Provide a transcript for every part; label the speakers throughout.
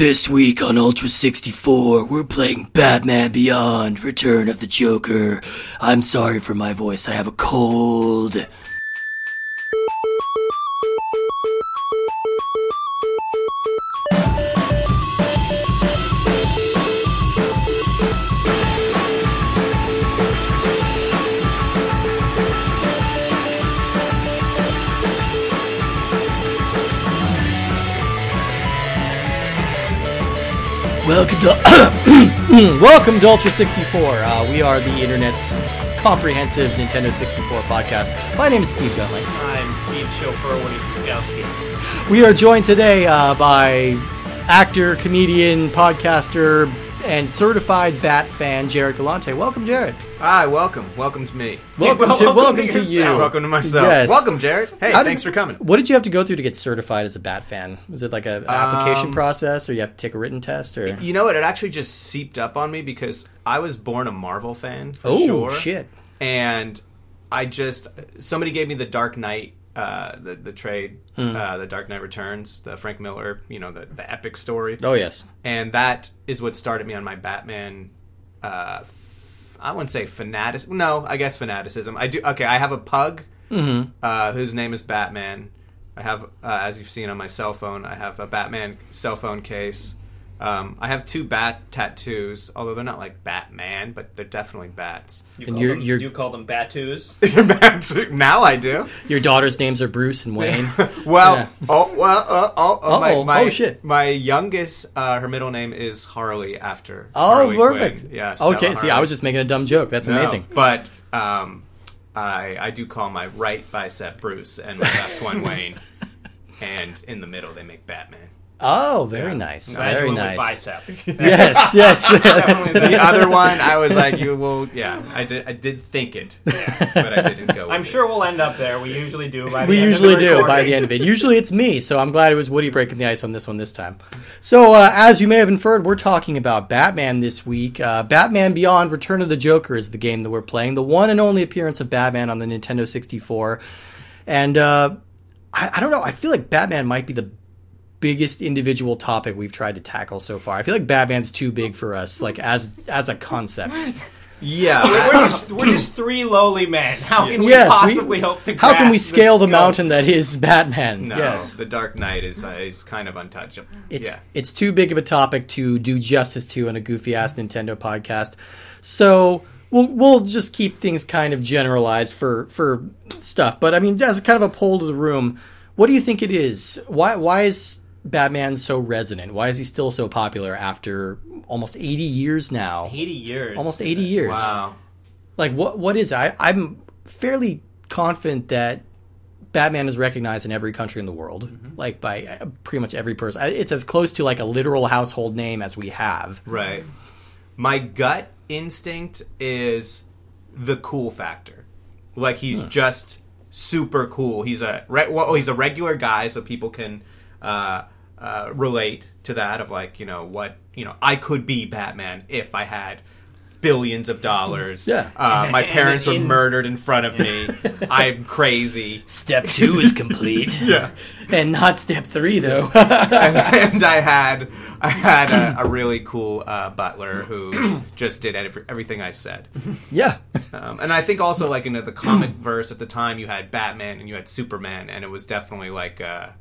Speaker 1: This week on Ultra 64, we're playing Batman Beyond Return of the Joker. I'm sorry for my voice, I have a cold. Welcome to
Speaker 2: Welcome to Ultra 64. Uh, we are the internet's comprehensive Nintendo 64 podcast. My name is Steve Bentley.
Speaker 3: I'm Steve Siskowski.
Speaker 2: We are joined today uh, by actor, comedian, podcaster, and certified Bat fan Jared Galante. Welcome, Jared.
Speaker 4: Hi, welcome. Welcome to me.
Speaker 2: Welcome,
Speaker 3: welcome
Speaker 2: to
Speaker 3: to
Speaker 2: welcome to,
Speaker 3: yourself.
Speaker 2: you.
Speaker 4: Welcome to myself.
Speaker 2: Yes.
Speaker 4: Welcome, Jared. Hey,
Speaker 2: How did-
Speaker 4: thanks for coming.
Speaker 2: What did you have to go through to get certified as a Bat fan? Was it like a, an application
Speaker 4: Um,
Speaker 2: process, or you have to take a written test, or
Speaker 4: You know what? It actually just seeped up on me because I was born a Marvel fan for
Speaker 2: oh
Speaker 4: sure.
Speaker 2: shit?
Speaker 4: And I just somebody gave me the Dark Knight, uh, the the trade,
Speaker 2: Hmm.
Speaker 4: uh, the Dark Knight Returns, the Frank Miller, you know, the the epic story.
Speaker 2: Oh yes.
Speaker 4: and that is what started me on my Batman. Uh, f- I wouldn't say fanatic. No, I guess fanaticism. I do. Okay, I have a pug
Speaker 2: Mm-hmm.
Speaker 4: uh, whose name is Batman. I have, uh, as you've seen on my cell phone, I have a Batman cell phone case. Um, I have two bat tattoos, although they're not like Batman, but they're definitely bats.
Speaker 3: You
Speaker 2: And
Speaker 3: call
Speaker 2: you're-
Speaker 3: them,
Speaker 2: you're-
Speaker 3: do you call them Batus?
Speaker 4: Bats- now I do.
Speaker 2: Your daughter's names are Bruce and Wayne.
Speaker 4: Well,
Speaker 2: Yeah.
Speaker 4: oh well, uh, oh, oh, my,
Speaker 2: Uh-oh.
Speaker 4: my,
Speaker 2: Oh, shit.
Speaker 4: My youngest, uh, her middle name is Harley after.
Speaker 2: oh,
Speaker 4: Harley
Speaker 2: perfect.
Speaker 4: Quinn. Yeah. Stella
Speaker 2: okay. See, I
Speaker 4: Harley.
Speaker 2: was just making a dumb joke. That's
Speaker 4: No,
Speaker 2: amazing.
Speaker 4: But um, I I do call my right bicep Bruce and my left one Wayne, and in the middle they make Batman.
Speaker 2: Oh, very
Speaker 4: Yeah.
Speaker 2: nice.
Speaker 3: Had
Speaker 2: Very nice.
Speaker 3: Bicep.
Speaker 2: Yes, yes.
Speaker 4: the other one, I was like, you will, yeah, I did, I did think it, but I didn't go.
Speaker 3: I'm sure we'll end up there. We usually do. By the
Speaker 2: we
Speaker 3: end
Speaker 2: usually
Speaker 3: of the
Speaker 2: do by the end of it. Usually it's me, so I'm glad it was Woody breaking the ice on this one this time. So, uh, as you may have inferred, we're talking about Batman this week. Uh, Batman Beyond Return of the Joker is the game that we're playing, the one and only appearance of Batman on the Nintendo 64. And uh, I, I don't know, I feel like Batman might be the biggest individual topic we've tried to tackle so far. I feel like Batman's too big for us, like as as a concept.
Speaker 4: Yeah,
Speaker 3: We're just, we're just three lowly men. How can we
Speaker 2: Yes, we-
Speaker 3: possibly hope to?
Speaker 2: How can we scale the
Speaker 3: scope?
Speaker 2: mountain that is Batman?
Speaker 4: no,
Speaker 2: yes.
Speaker 4: the Dark Knight is uh, is kind of untouchable.
Speaker 2: It's
Speaker 4: yeah.
Speaker 2: it's too big of a topic to do justice to in a goofy ass Nintendo podcast. So we'll we'll just keep things kind of generalized for for stuff. But I mean, as kind of a poll to the room, what do you think it is? Why why is Batman so resonant? Why is he still so popular after almost eighty years now?
Speaker 3: 80 years.
Speaker 2: Almost eighty years.
Speaker 4: Wow.
Speaker 2: Like what what is it? I, I'm fairly confident that Batman is recognized in every country in the world,
Speaker 4: Mm-hmm.
Speaker 2: like by uh, pretty much every person. It's as close to like a literal household name as we have.
Speaker 4: Right. My gut instinct is the cool factor. Like he's just super cool. He's a re- well, he's a regular guy, so people can uh, uh, relate to that. Of like, you know, what you know, I could be Batman if I had billions of dollars.
Speaker 2: Yeah.
Speaker 4: Uh, my parents were
Speaker 3: in-
Speaker 4: murdered in front of me. I'm crazy.
Speaker 1: Step two is complete.
Speaker 4: Yeah.
Speaker 2: And not step three though.
Speaker 4: and, and I had I had a, a really cool uh, butler who just did every, everything I said.
Speaker 2: yeah.
Speaker 4: Um, and I think also like in the comic verse at the time, you had Batman and you had Superman, and it was definitely like a,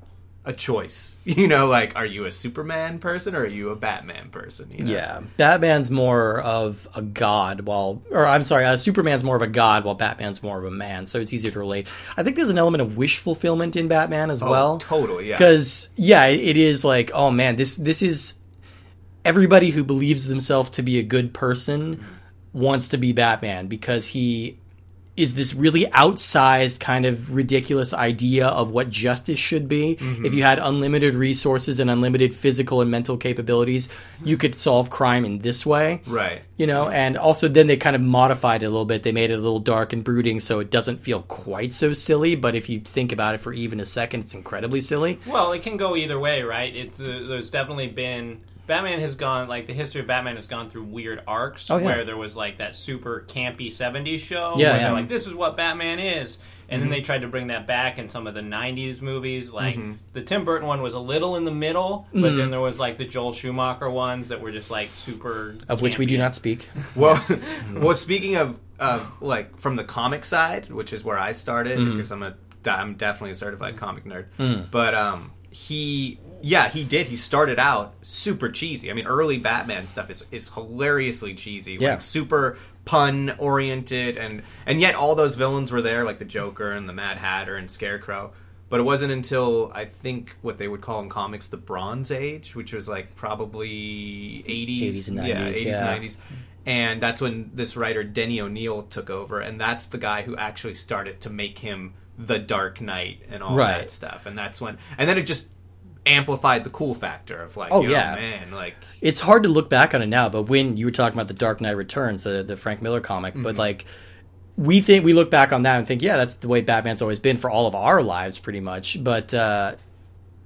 Speaker 4: a choice. You know, like are you a Superman person or are you a Batman person? You know?
Speaker 2: Yeah, Batman's more of a god, while, or I'm sorry, uh, Superman's more of a god, while Batman's more of a man. So it's easier to relate. I think there's an element of wish fulfillment in Batman as
Speaker 4: Oh,
Speaker 2: well.
Speaker 4: totally. Yeah.
Speaker 2: because yeah, it it is like, oh man, this this is everybody who believes themselves to be a good person wants to be Batman because he is this really outsized kind of ridiculous idea of what justice should be. If you had unlimited resources and unlimited physical and mental capabilities, you could solve crime in this way.
Speaker 4: right.
Speaker 2: You know, and also then they kind of modified it a little bit. They made it a little dark and brooding so it doesn't feel quite so silly, but if you think about it for even a second, it's incredibly silly.
Speaker 3: Well, it can go either way, right? It's uh, there's definitely been Batman has gone like the history of Batman has gone through weird arcs
Speaker 2: Oh, yeah.
Speaker 3: where there was like that super campy '70s show
Speaker 2: Yeah,
Speaker 3: where
Speaker 2: yeah.
Speaker 3: they're like, "This is what Batman is," and then mm-hmm. they tried to bring that back in some of the '90s movies. Like mm-hmm. the Tim Burton one was a little in the middle, but mm-hmm. then there was like the Joel Schumacher ones that were just like super.
Speaker 2: Of which we do not speak.
Speaker 4: Well, well. Speaking of, of like from the comic side, which is where I started, because I'm a, I'm definitely a certified comic nerd. Mm. But um, he, yeah, he did. He started out super cheesy. I mean, early Batman stuff is is hilariously cheesy,
Speaker 2: Yeah.
Speaker 4: like super pun oriented, and and yet all those villains were there, like the Joker and the Mad Hatter and Scarecrow. But it wasn't until I think what they would call in comics the Bronze Age, which was like probably 80s,
Speaker 2: 80s and
Speaker 4: yeah,
Speaker 2: 90s,
Speaker 4: 80s,
Speaker 2: yeah.
Speaker 4: 90s. And that's when this writer Denny O'Neil took over, and that's the guy who actually started to make him the Dark Knight and all
Speaker 2: Right.
Speaker 4: that stuff. And that's when, and then it just amplified the cool factor of like,
Speaker 2: Oh, yeah.
Speaker 4: man, like
Speaker 2: It's hard to look back on it now, but when you were talking about the Dark Knight Returns, the the Frank Miller comic, but
Speaker 4: Mm-hmm.
Speaker 2: like we think we look back on that and think, yeah, that's the way Batman's always been for all of our lives, pretty much. But uh,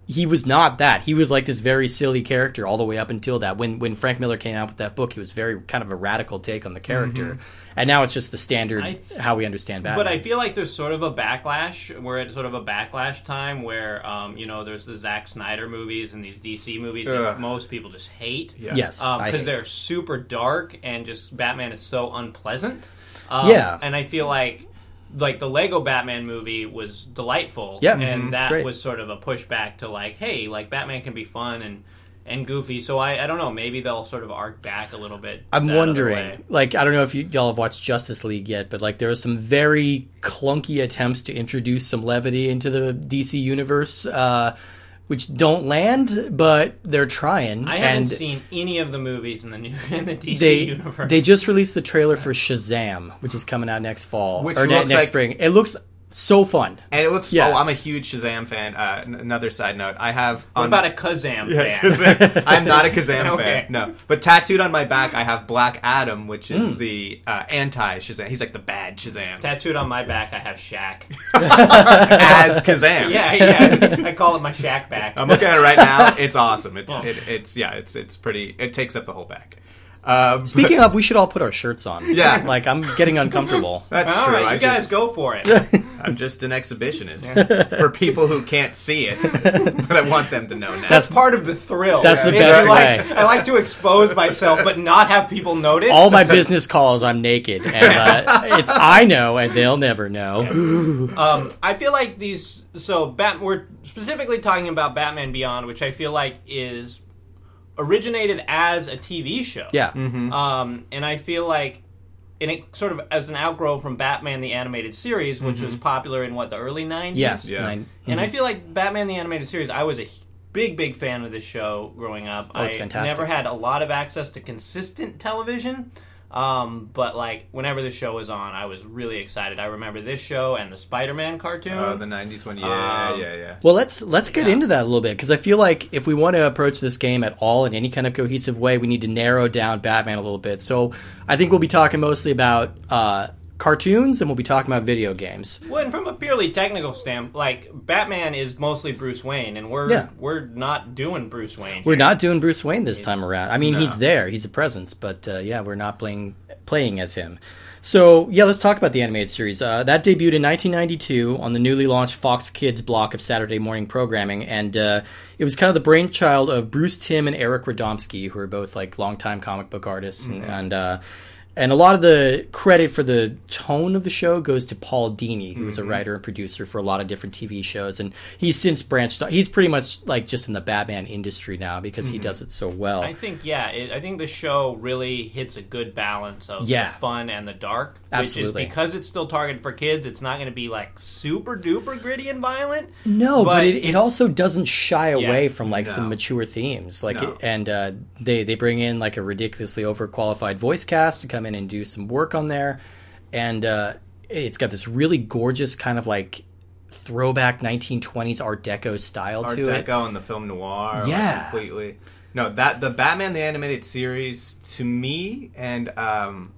Speaker 2: he was not that. He was like this very silly character all the way up until that. When when Frank Miller came out with that book, he was very kind of a radical take on the character, and now it's just the standard
Speaker 3: th-
Speaker 2: how we understand Batman.
Speaker 3: But I feel like there's sort of a backlash. We're at sort of a backlash time where, um, you know, there's the Zack Snyder movies and these DC movies that most people just hate.
Speaker 4: Yeah.
Speaker 2: yes,
Speaker 3: because
Speaker 2: hate
Speaker 3: they're
Speaker 2: it.
Speaker 3: super dark and just Batman is so unpleasant. Um,
Speaker 2: Yeah.
Speaker 3: and I feel like like the Lego Batman movie was delightful.
Speaker 2: Yeah,
Speaker 3: and
Speaker 2: it's
Speaker 3: that was sort of a pushback to like, hey, like Batman can be fun and and goofy. So I I don't know, maybe they'll sort of arc back a little bit.
Speaker 2: I'm wondering, like, I don't know if you, y'all have watched Justice League yet, but like, there are some very clunky attempts to introduce some levity into the DC universe, uh, which don't land, but they're trying.
Speaker 3: I haven't
Speaker 2: and
Speaker 3: seen any of the movies in the new in the DC
Speaker 2: they
Speaker 3: universe.
Speaker 2: they just released the trailer for Shazam, which is coming out next fall
Speaker 4: Which
Speaker 2: or ne- next
Speaker 4: like-
Speaker 2: spring. It looks so fun.
Speaker 4: And it looks.
Speaker 2: Yeah.
Speaker 4: Oh, I'm a huge Shazam fan. Uh, n- another side note: I have.
Speaker 3: what
Speaker 4: on-
Speaker 3: about a Kazam
Speaker 4: Yeah,
Speaker 3: fan?
Speaker 4: Kazam. I'm not a Kazam
Speaker 3: Okay.
Speaker 4: fan. No, but tattooed on my back, I have Black Adam, which is the uh, anti Shazam. He's like the bad Shazam
Speaker 3: Tattooed on my back, I have Shaq.
Speaker 4: as Kazam.
Speaker 3: Yeah, yeah. I call it my Shaq back.
Speaker 4: I'm looking at it right now. It's awesome. It's
Speaker 3: Oh.
Speaker 4: it, it's yeah. It's it's pretty. It takes up the whole back. Um,
Speaker 2: Speaking of, we should all put our shirts on.
Speaker 4: Yeah.
Speaker 2: like I'm getting uncomfortable.
Speaker 4: that's
Speaker 3: All
Speaker 4: true.
Speaker 3: right,
Speaker 4: I
Speaker 3: you guys
Speaker 4: just,
Speaker 3: go for it.
Speaker 4: I'm just an exhibitionist for people who can't see it, but I want them to know now.
Speaker 3: That's part of the thrill.
Speaker 2: That's the best
Speaker 3: like,
Speaker 2: way.
Speaker 3: I like to expose myself, but not have people notice.
Speaker 2: All my business calls, I'm naked, and uh, it's I know, and they'll never know.
Speaker 3: Um, I feel like these. So, Bat, we're specifically talking about Batman Beyond, which I feel like is originated as a TV show.
Speaker 2: Yeah. Mm-hmm.
Speaker 3: Um, and I feel like, and it sort of as an outgrow from Batman the Animated Series, which was mm-hmm. popular in what the early '90s.
Speaker 2: Yes.
Speaker 4: Yeah.
Speaker 2: Nine-
Speaker 3: And I mm-hmm. feel like Batman the Animated Series, I was a big, big fan of this show growing up.
Speaker 2: Oh, it's
Speaker 3: I
Speaker 2: fantastic.
Speaker 3: never had a lot of access to consistent television. Um, but like whenever the show was on, I was really excited. I remember this show and the Spider-Man cartoon.
Speaker 4: Oh, the '90s one. Yeah,
Speaker 3: Um,
Speaker 4: yeah, yeah.
Speaker 2: Well, let's let's get
Speaker 3: Yeah.
Speaker 2: into that a little bit because I feel like if we want to approach this game at all in any kind of cohesive way, we need to narrow down Batman a little bit. So I think we'll be talking mostly about uh, cartoons and we'll be talking about video games.
Speaker 3: Well, and from a purely technical standpoint, like Batman is mostly Bruce Wayne, and we're
Speaker 2: Yeah.
Speaker 3: we're not doing Bruce Wayne.
Speaker 2: We're not doing Bruce Wayne this time around. I mean,
Speaker 4: No.
Speaker 2: he's there, he's a presence, but uh, yeah, we're not playing playing as him. So yeah, let's talk about the animated series. Uh, that debuted in 1992 on the newly launched Fox Kids block of Saturday morning programming, and uh, it was kind of the brainchild of Bruce Timm and Eric Radomski, who are both like longtime comic book artists, and. and uh, and a lot of the credit for the tone of the show goes to Paul Dini, who was a writer and producer for a lot of different TV shows. And he's since branched out. He's pretty much like just in the Batman industry now because he does it so well.
Speaker 3: I think yeah, it, I think the show really hits a good balance of
Speaker 2: Yeah.
Speaker 3: the fun and the dark.
Speaker 2: Absolutely.
Speaker 3: Which is because it's still targeted for kids. It's not going to be like super duper gritty and violent.
Speaker 2: No, but,
Speaker 3: But
Speaker 2: it, it also doesn't shy away from like
Speaker 4: No.
Speaker 2: some mature themes. Like,
Speaker 4: No.
Speaker 2: it, and uh, they they bring in like a ridiculously overqualified voice cast to come in and do some work on there, and uh, it's got this really gorgeous kind of like throwback 1920s Art Deco style
Speaker 4: Art
Speaker 2: to it.
Speaker 4: Art Deco and the film noir. like,
Speaker 2: Yeah.
Speaker 4: completely. No, that the Batman the animated series to me, and um,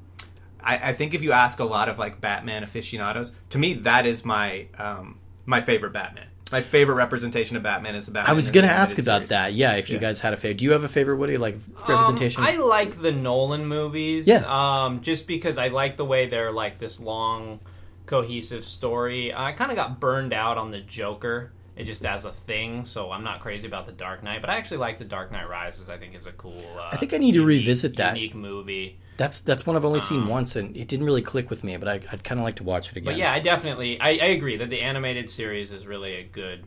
Speaker 4: I, I think if you ask a lot of like Batman aficionados, to me that is my um, my favorite Batman. My favorite representation of Batman is the Batman.
Speaker 2: I was gonna ask about
Speaker 4: series.
Speaker 2: that. Yeah, if you
Speaker 4: Yeah.
Speaker 2: guys had a favorite, do you have a favorite Woody like representation?
Speaker 3: Um, I like the Nolan movies.
Speaker 2: Yeah.
Speaker 3: Um, just because I like the way they're like this long, cohesive story. I kind of got burned out on the Joker. It just as a thing, so I'm not crazy about the Dark Knight, but I actually like the Dark Knight Rises. I think is a cool. Uh,
Speaker 2: I think I need to
Speaker 3: unique-
Speaker 2: revisit that.
Speaker 3: unique movie.
Speaker 2: That's that's one I've only seen once, and it didn't really click with me. But I, I'd kind of like to watch it again.
Speaker 3: But yeah, I definitely I, I agree that the animated series is really a good.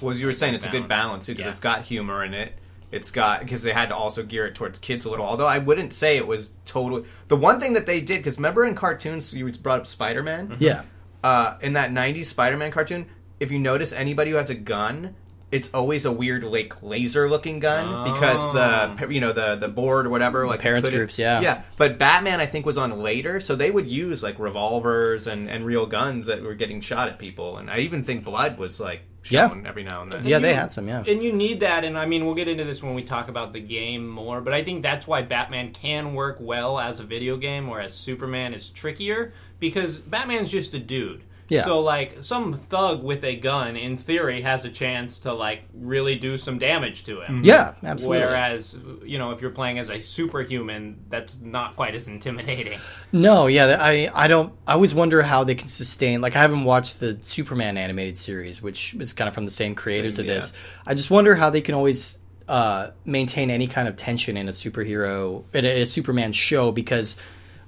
Speaker 4: Well, as you were saying, it's a good
Speaker 3: Balance.
Speaker 4: balance because
Speaker 3: Yeah.
Speaker 4: it's got humor in it. It's got because they had to also gear it towards kids a little. Although I wouldn't say it was total. The one thing that they did because remember in cartoons you brought up Spider Man.
Speaker 2: yeah,
Speaker 4: uh, in that 90s Spider-Man cartoon, if you notice anybody who has a gun, it's always a weird like laser looking gun because the oh. you know the the board or whatever like
Speaker 2: parents
Speaker 4: couldn't-
Speaker 2: groups, yeah.
Speaker 4: yeah but batman i think was on later so they would use like revolvers and and real guns that were getting shot at people and i even think blood was like
Speaker 2: Yeah.
Speaker 4: shown every now and then
Speaker 2: yeah, they had some. Yeah,
Speaker 3: And you need that, and I mean, we'll get into this when we talk about the game more, but I think that's why Batman can work well as a video game, whereas Superman is trickier, because Batman's just a dude.
Speaker 2: Yeah.
Speaker 3: So, like, some thug with a gun, in theory, has a chance to, like, really do some damage to him.
Speaker 2: yeah, absolutely.
Speaker 3: Whereas, you know, if you're playing as a superhuman, that's not quite as intimidating.
Speaker 2: No, yeah, I I don't. I always wonder how they can sustain. Like, I haven't watched the Superman animated series, which is kind of from the same creators
Speaker 4: Same,
Speaker 2: of this.
Speaker 4: yeah.
Speaker 2: I just wonder how they can always uh, maintain any kind of tension in a superhero in a, a Superman show because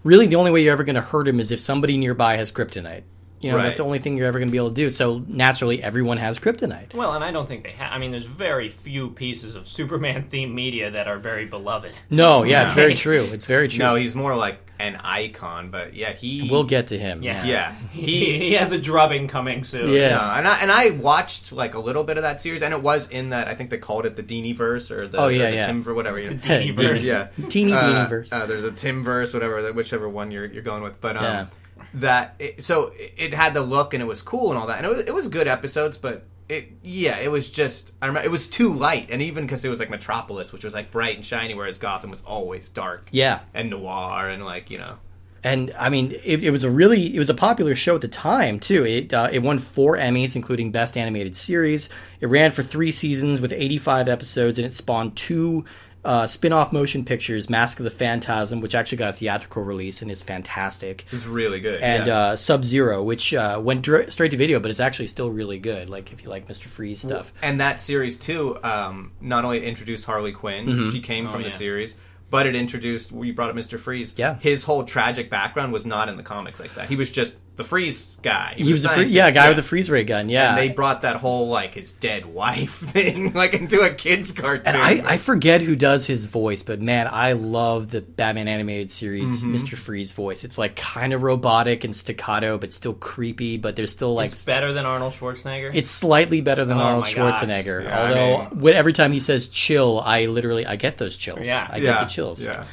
Speaker 2: really the only way you're ever going to hurt him is if somebody nearby has kryptonite. You know,
Speaker 4: Right.
Speaker 2: that's the only thing you're ever going to be able to do. So naturally, everyone has kryptonite.
Speaker 3: Well, and I don't think they have. I mean, there's very few pieces of Superman themed media that are very beloved.
Speaker 2: No, yeah, it's very true. It's very true.
Speaker 4: no he's more like an icon but yeah he
Speaker 2: we'll get to him.
Speaker 3: Yeah.
Speaker 4: yeah
Speaker 3: He, he has a drubbing coming soon.
Speaker 2: Yeah.
Speaker 4: No, and I and I watched like a little bit of that series, and it was in that I think they called it the Deanie verse or the,
Speaker 2: Oh, yeah,
Speaker 4: or the
Speaker 2: yeah.
Speaker 4: Tim or whatever. You know.
Speaker 3: Deanie verse.
Speaker 4: yeah,
Speaker 2: Teeny
Speaker 4: uh,
Speaker 2: Beanie verse.
Speaker 4: Uh, there's the Tim verse, whatever, whichever one you're you're going with. But um,
Speaker 2: Yeah.
Speaker 4: That it, so it, had the look and it was cool and all that, and it was it was good episodes, but. It, yeah, it was just I remember it was too light, and even because it was like Metropolis, which was like bright and shiny, whereas Gotham was always dark,
Speaker 2: Yeah.
Speaker 4: and noir, and like you know,
Speaker 2: and I mean, it, it was a really it was a popular show at the time too. It uh, it won four Emmys, including Best Animated Series. It ran for three seasons with 85 episodes, and it spawned two uh, spin-off motion pictures: Mask of the Phantasm, which actually got a theatrical release and is fantastic,
Speaker 4: It's really good.
Speaker 2: and
Speaker 4: yeah.
Speaker 2: uh, Sub Zero, which uh, went dr- straight to video, but it's actually still really good. Like if you like Mister Freeze stuff.
Speaker 4: And that series too, um, not only introduced Harley Quinn,
Speaker 2: Mm-hmm.
Speaker 4: she came from the
Speaker 3: yeah.
Speaker 4: series, but it introduced. You brought up Mister Freeze.
Speaker 2: Yeah.
Speaker 4: his whole tragic background was not in the comics like that. He was just the Freeze guy.
Speaker 2: He was a free, yeah, guy with a freeze ray gun. Yeah,
Speaker 4: And they brought that whole like his dead wife thing like into a kids cartoon.
Speaker 2: And I, I forget who does his voice, but man, I love the Batman animated series
Speaker 4: Mm-hmm.
Speaker 2: Mr. Freeze voice. It's like kind of robotic and staccato, but still creepy. But there's still like
Speaker 3: It's better than Arnold Schwarzenegger.
Speaker 2: it's slightly better than
Speaker 3: Oh
Speaker 2: Arnold. Schwarzenegger.
Speaker 4: Yeah, I
Speaker 2: although
Speaker 4: mean-
Speaker 2: every time he says "chill," I literally I get those chills.
Speaker 3: Yeah.
Speaker 2: I get
Speaker 4: yeah,
Speaker 2: the chills.
Speaker 4: Yeah,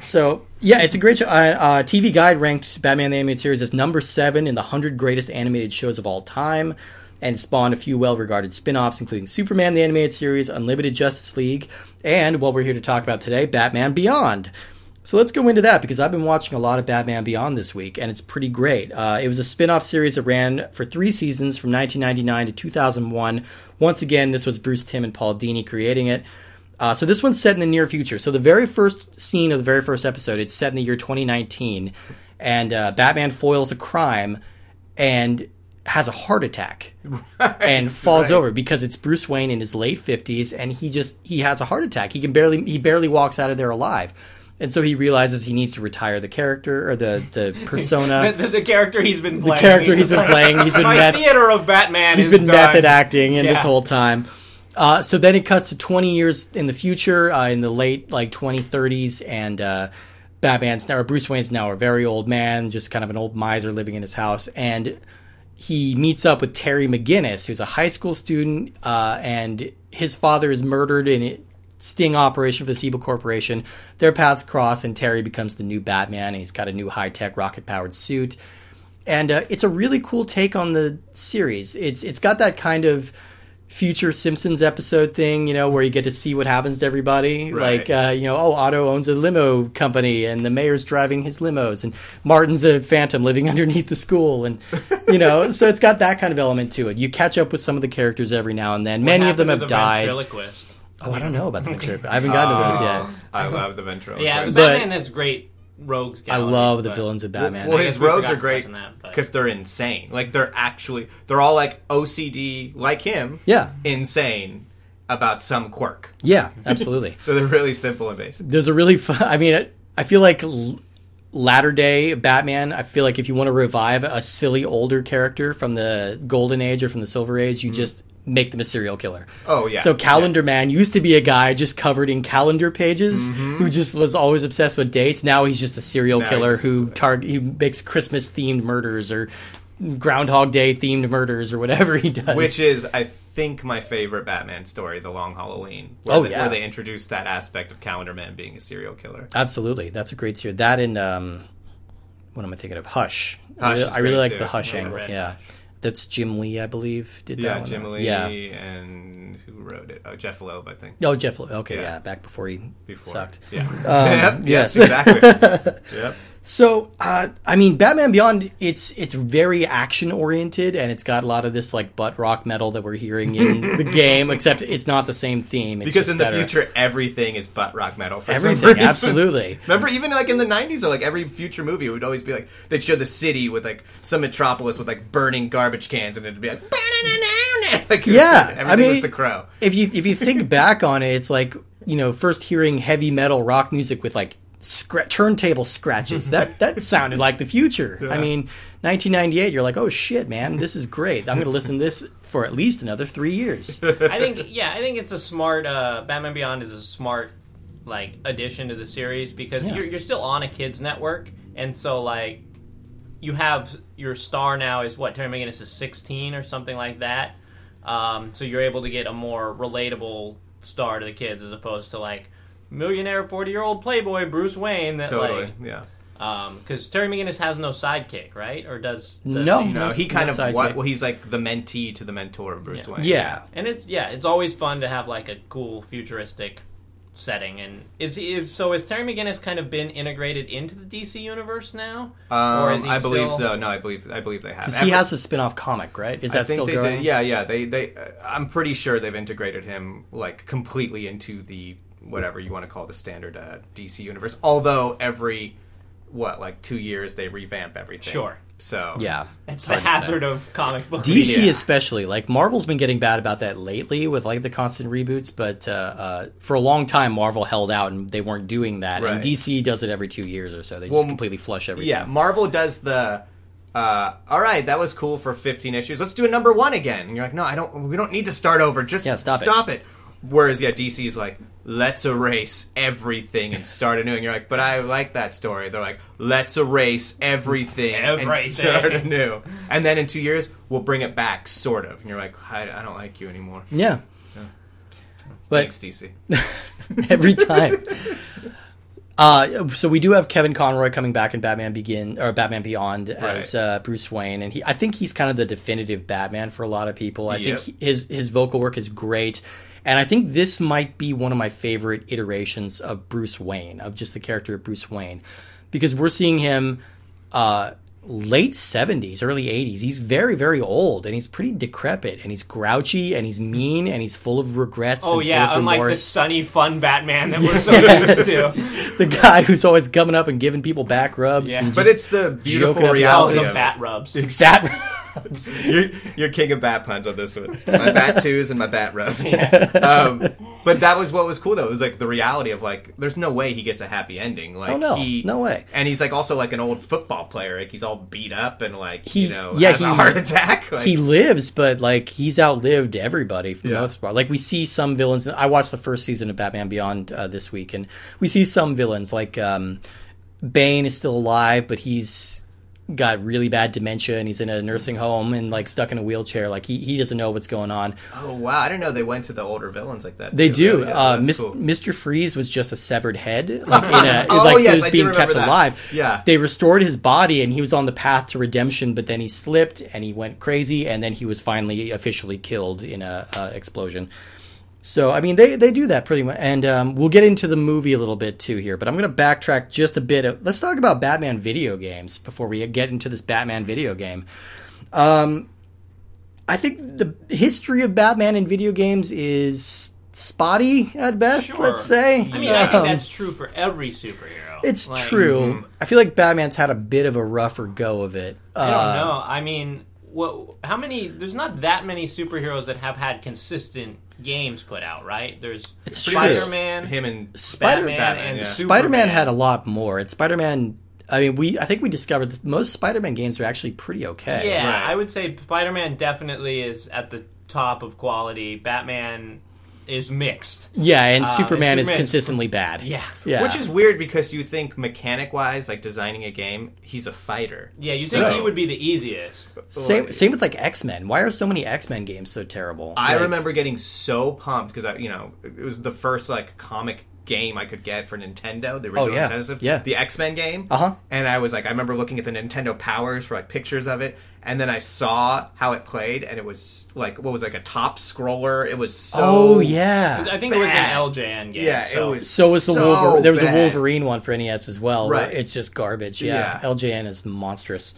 Speaker 2: So yeah, it's a great show. Uh, uh, TV Guide ranked Batman the Animated Series as number seven in the hundred greatest animated shows of all time, and spawned a few well-regarded spin-offs, including Superman the Animated Series, Unlimited Justice League, and what we're here to talk about today, Batman Beyond. So let's go into that because I've been watching a lot of Batman Beyond this week, and it's pretty great. Uh, it was a spin-off series that ran for three seasons from 1999 to 2001. Once again, this was Bruce Timm and Paul Dini creating it. Uh, so this one's set in the near future. So the very first scene of the very first episode, it's set in the year 2019, and uh, Batman foils a crime and has a heart attack and falls
Speaker 4: right.
Speaker 2: over because it's Bruce Wayne in his late 50s, and he just he has a heart attack. He can barely he barely walks out of there alive. And so he realizes he needs to retire the character or the the persona.
Speaker 3: the, the, the character he's been playing.
Speaker 2: character he's been playing, he's been
Speaker 3: My
Speaker 2: met-
Speaker 3: theater of Batman.
Speaker 2: He's been
Speaker 3: done.
Speaker 2: method acting in this whole time. Uh, so then it cuts to 20 years in the future, uh, in the late like 2030s, and uh, Batman's now, or Bruce Wayne's now a very old man, just kind of an old miser living in his house, and he meets up with Terry McGinnis, who's a high school student, uh, and his father is murdered in a sting operation for the Siebel Corporation. Their paths cross, and Terry becomes the new Batman. And he's got a new high tech rocket powered suit and uh, it's a really cool take on the series. It's it's got that kind of future Simpsons episode thing, you know, where you get to see what happens to everybody.
Speaker 4: Right.
Speaker 2: Like, uh, you know, oh, Otto owns a limo company, and the mayor's driving his limos, and Martin's a phantom living underneath the school, and you know, so it's got that kind of element to it. You catch up with some of the characters every now and then. Many of them have
Speaker 3: the
Speaker 2: died.
Speaker 3: Ventriloquist.
Speaker 2: Oh, I don't know about the ventriloquist. I haven't gotten to those yet.
Speaker 4: I love the ventriloquist.
Speaker 3: Yeah, Batman has great rogues.
Speaker 2: I love the villains of Batman.
Speaker 4: Well,
Speaker 3: I
Speaker 4: his
Speaker 3: guess we
Speaker 4: rogues
Speaker 3: forgot
Speaker 4: are
Speaker 3: to
Speaker 4: great
Speaker 3: touch that, but-
Speaker 4: because they're insane. Like they're actually they're all like OCD, like him.
Speaker 2: Yeah.
Speaker 4: insane about some quirk.
Speaker 2: yeah, absolutely.
Speaker 4: So they're really simple and basic.
Speaker 2: There's a really fun. I mean, I feel like l- latter day Batman. I feel like if you want to revive a silly older character from the Golden Age or from the Silver Age, you mm-hmm. just make them a serial killer.
Speaker 4: Oh, yeah.
Speaker 2: So Calendar Man used to be a guy just covered in calendar pages who just was always obsessed with dates. Now he's just a serial
Speaker 4: Now
Speaker 2: killer who target he makes Christmas themed murders or Groundhog Day themed murders or whatever he does.
Speaker 4: Which is, I think, my favorite Batman story, The Long Halloween. Where
Speaker 2: Oh,
Speaker 4: they,
Speaker 2: yeah.
Speaker 4: Where they introduced that aspect of Calendar Man being a serial killer.
Speaker 2: Absolutely, that's a great series. That and um, what am I thinking of? Hush. I
Speaker 4: Hush
Speaker 2: really,
Speaker 4: is
Speaker 2: I really like
Speaker 4: too.
Speaker 2: the Hush
Speaker 3: I
Speaker 2: angle. Yeah, that's Jim Lee, I believe, did that
Speaker 4: Yeah,
Speaker 2: one.
Speaker 4: Jim Lee
Speaker 2: Yeah.
Speaker 4: and who wrote it? Oh, Jeph Loeb, I think.
Speaker 2: Oh, Jeff. Lee. Okay, yeah.
Speaker 4: Yeah.
Speaker 2: back before he
Speaker 4: Before.
Speaker 2: sucked.
Speaker 4: Yeah.
Speaker 2: Um,
Speaker 4: yep,
Speaker 2: yes,
Speaker 4: exactly. yep.
Speaker 2: So, uh, I mean, Batman Beyond, it's it's very action oriented, and it's got a lot of this like butt rock metal that we're hearing in the game, except it's not the same theme. It's
Speaker 4: Because in the
Speaker 2: better.
Speaker 4: future, everything is butt rock metal. For
Speaker 2: everything, absolutely.
Speaker 4: Remember, even like in the '90s, or like every future movie would always be like they'd show the city with like some metropolis with like burning garbage cans, and it'd be like, like
Speaker 2: Yeah,
Speaker 4: everything
Speaker 2: I mean-
Speaker 4: was the crow.
Speaker 2: if you if you think back on it, it's like you know first hearing heavy metal rock music with like scra- turntable scratches. That that sounded like the future. I mean, 1998. You're like, oh shit, man, this is great. I'm going to listen to this for at least another three years.
Speaker 3: I think yeah, I think it's a smart uh, Batman Beyond is a smart like addition to the series because
Speaker 2: Yeah.
Speaker 3: you're you're still on a kids network, and so like you have your star now is what Terry McGinnis is 16 or something like that. Um, so you're able to get a more relatable star to the kids as opposed to like millionaire 40 year old playboy Bruce Wayne that
Speaker 4: Totally,
Speaker 3: like
Speaker 4: yeah.
Speaker 3: because Terry McGinnis has no sidekick, right? Or does, does
Speaker 2: No.
Speaker 3: he?
Speaker 4: No,
Speaker 2: No,
Speaker 4: he kind
Speaker 2: no
Speaker 4: of
Speaker 2: sidekick.
Speaker 4: what? Well, he's like the mentee to the mentor of Bruce
Speaker 3: Yeah.
Speaker 4: Wayne.
Speaker 2: Yeah.
Speaker 3: and it's yeah, it's always fun to have like a cool futuristic setting. And is is so is Terry McGinnis kind of been integrated into the DC universe now,
Speaker 4: Um,
Speaker 3: he
Speaker 4: I believe
Speaker 3: still-
Speaker 4: so. No, I believe I believe they have.
Speaker 2: 'Cause he has a spin-off comic, right? Is that
Speaker 4: I think
Speaker 2: still
Speaker 4: they
Speaker 2: going?
Speaker 4: did. Yeah, yeah. They they. Uh, I'm pretty sure they've integrated him like completely into the whatever you want to call the standard uh, DC universe. Although every what like two years they revamp everything.
Speaker 3: Sure.
Speaker 4: So
Speaker 2: Yeah,
Speaker 3: It's
Speaker 2: hard
Speaker 3: the hazard of comic book.
Speaker 2: DC
Speaker 4: Yeah.
Speaker 2: especially, like Marvel's been getting bad about that lately with like the constant reboots, but uh, uh, for a long time Marvel held out and they weren't doing that. And DC does it every two years or so. They just completely flush everything.
Speaker 4: Yeah, Marvel does the. Uh, all right, that was cool for 15 issues. Let's do a number one again. And you're like, no, I don't. We don't need to start over. Just
Speaker 2: Yeah, stop it.
Speaker 4: stop it. Whereas, yeah, DC's like, let's erase everything and start anew. And you're like, but I like that story. They're like, let's erase everything, and start anew. And then in two years, we'll bring it back, sort of. And you're like, I, I don't like you anymore.
Speaker 2: yeah. But
Speaker 4: Thanks, DC.
Speaker 2: every time. Uh, so we do have Kevin Conroy coming back in Batman Begin or Batman Beyond as
Speaker 4: Right.
Speaker 2: uh, Bruce Wayne, and he I think he's kind of the definitive Batman for a lot of people. I
Speaker 4: Yep.
Speaker 2: think he- his his vocal work is great, and I think this might be one of my favorite iterations of Bruce Wayne of just the character of Bruce Wayne, because we're seeing him. Uh, late 70s early 80s he's very very old and he's pretty decrepit and he's grouchy and he's mean and he's full of regrets
Speaker 3: Oh
Speaker 2: and
Speaker 3: yeah,
Speaker 2: full of
Speaker 3: unlike the sunny, fun Batman that we're so
Speaker 2: Yes.
Speaker 3: used to.
Speaker 2: the guy who's always coming up and giving people back rubs.
Speaker 3: Yeah.
Speaker 2: and
Speaker 4: But
Speaker 2: just
Speaker 4: it's the
Speaker 2: joking
Speaker 4: beautiful
Speaker 2: up the
Speaker 3: All
Speaker 4: reality of
Speaker 3: bat rubs.
Speaker 2: bat.
Speaker 4: you're, you're king of bat puns on this one. My bat twos and my bat rubs. um, but that was what was cool though. It was like the reality of like, there's no way he gets a happy ending. Like
Speaker 2: Oh, no.
Speaker 4: he,
Speaker 2: No way.
Speaker 4: And he's like also like an old football player. Like he's all beat up and like
Speaker 2: He-
Speaker 4: you know
Speaker 2: yeah,
Speaker 4: has
Speaker 2: he-
Speaker 4: a heart attack. Like,
Speaker 2: he lives, but like he's outlived everybody for the most part. Like we see some villains. I watched the first season of Batman Beyond uh, this week, and we see some villains like um, Bane is still alive, but he's got really bad dementia and he's in a nursing home and like stuck in a wheelchair. Like he, he doesn't know what's going on.
Speaker 4: oh wow, I didn't know they went to the older villains like that.
Speaker 2: They
Speaker 4: too.
Speaker 2: do.
Speaker 4: Yeah,
Speaker 2: uh, Mis-
Speaker 4: cool.
Speaker 2: Mr. Freeze was just a severed head, like in a,
Speaker 4: Oh,
Speaker 2: like
Speaker 4: yes,
Speaker 2: it was
Speaker 4: I
Speaker 2: being kept
Speaker 4: that.
Speaker 2: alive.
Speaker 4: Yeah.
Speaker 2: they restored his body, and he was on the path to redemption. But then he slipped, and he went crazy, and then he was finally officially killed in a, uh explosion. So I mean, they they do that pretty much, and um, we'll get into the movie a little bit too here. But I'm going to backtrack just a bit. Let's talk about Batman video games before we get into this Batman video game. Um, I think the history of Batman in video games is spotty at best.
Speaker 3: Sure.
Speaker 2: Let's say.
Speaker 3: I mean, I think
Speaker 2: Um,
Speaker 3: that's true for every superhero.
Speaker 2: it's
Speaker 3: Like,
Speaker 2: true. I feel like Batman's had a bit of a rougher go of it.
Speaker 3: I don't
Speaker 2: Uh,
Speaker 3: know. I mean, what? How many? There's not that many superheroes that have had consistent games put out, right? There's
Speaker 2: It's.
Speaker 3: Spider-Man,
Speaker 4: Him and
Speaker 2: Spider-
Speaker 3: Batman,
Speaker 4: Batman,
Speaker 3: and
Speaker 4: yeah.
Speaker 2: Spider-Man had a lot more. It's Spider-Man. I mean, we. I think we discovered that most Spider-Man games are actually pretty okay.
Speaker 3: Yeah,
Speaker 4: Right.
Speaker 3: I would say Spider-Man definitely is at the top of quality. Batman is mixed.
Speaker 2: Yeah, and
Speaker 3: Uh,
Speaker 2: Superman is consistently bad.
Speaker 3: Yeah.
Speaker 2: Yeah.
Speaker 4: Which is weird because you think mechanic wise, like designing a game, he's a fighter.
Speaker 3: Yeah, you
Speaker 4: So-
Speaker 3: think he would be the easiest?
Speaker 2: same.
Speaker 4: Like,
Speaker 2: Same with like X Men. Why are so many X Men games so terrible?
Speaker 4: I
Speaker 2: Like,
Speaker 4: remember getting so pumped because I, you know, it was the first like comic game I could get for Nintendo. The original
Speaker 2: Oh, yeah.
Speaker 4: Nintendo
Speaker 2: Yeah.
Speaker 4: the X Men game.
Speaker 2: Uh-huh.
Speaker 4: And I was like, I remember looking at the Nintendo Powers for like pictures of it, and then I saw how it played, and it was like what was like a top scroller. It was so.
Speaker 2: Oh yeah.
Speaker 3: I think it was an
Speaker 4: bad.
Speaker 3: LJN game.
Speaker 4: Yeah,
Speaker 3: so.
Speaker 4: it was.
Speaker 2: So was the
Speaker 4: so
Speaker 2: Wolverine. There was a. Wolverine one for NES as well. where
Speaker 4: Right.
Speaker 2: It's just garbage. Yeah.
Speaker 4: Yeah.
Speaker 2: LJN is monstrous.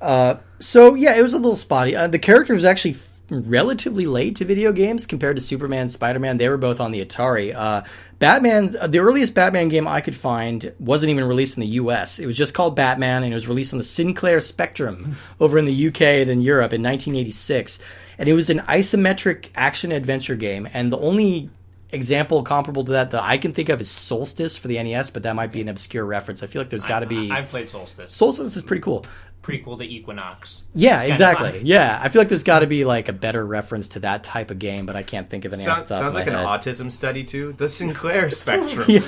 Speaker 2: Uh, so yeah, it was a little spotty. Uh, the character was actually f- relatively late to video games compared to Superman, Spider Man. They were both on the Atari. Uh, Batman. The earliest Batman game I could find wasn't even released in the U.S. It was just called Batman, and it was released on the Sinclair Spectrum over in the U.K. and in Europe in 1986. And it was an isometric action adventure game, and the only example comparable to that that I can think of is Solstice for the NES, but that might be an obscure reference. I feel like there's got to be
Speaker 3: I, have played Solstice.
Speaker 2: Solstice is pretty cool.
Speaker 3: Prequel to Equinox.
Speaker 2: Yeah,
Speaker 3: kinda
Speaker 2: exactly. Yeah, I feel like there's got to be like a better reference to that type of game, but I can't think of any. off
Speaker 4: Sounds,
Speaker 2: the top
Speaker 4: sounds
Speaker 2: of my
Speaker 4: like an autism study too. The Sinclair Spectrum.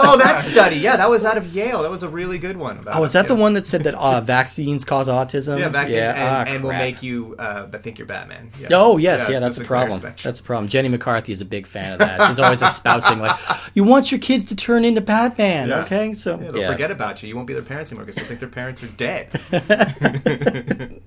Speaker 4: Oh, that study. Yeah, that was out of Yale. That was a really good one. About
Speaker 2: Oh, is that the one that said that uh, vaccines cause autism?
Speaker 4: Yeah, vaccines
Speaker 2: ah,
Speaker 4: and, and will make you uh, think you're Batman. Yeah.
Speaker 2: Oh yes, yeah,
Speaker 4: it's
Speaker 2: that's a problem.
Speaker 4: Spectrum.
Speaker 2: That's a problem. Jenny McCarthy is a big fan of that. She's always espousing like, "You want your kids to turn into Batman,
Speaker 4: Yeah.
Speaker 2: okay?" So
Speaker 4: Yeah, they'll
Speaker 2: yeah.
Speaker 4: forget about you. You won't be their parents anymore because they'll think their parents are dead.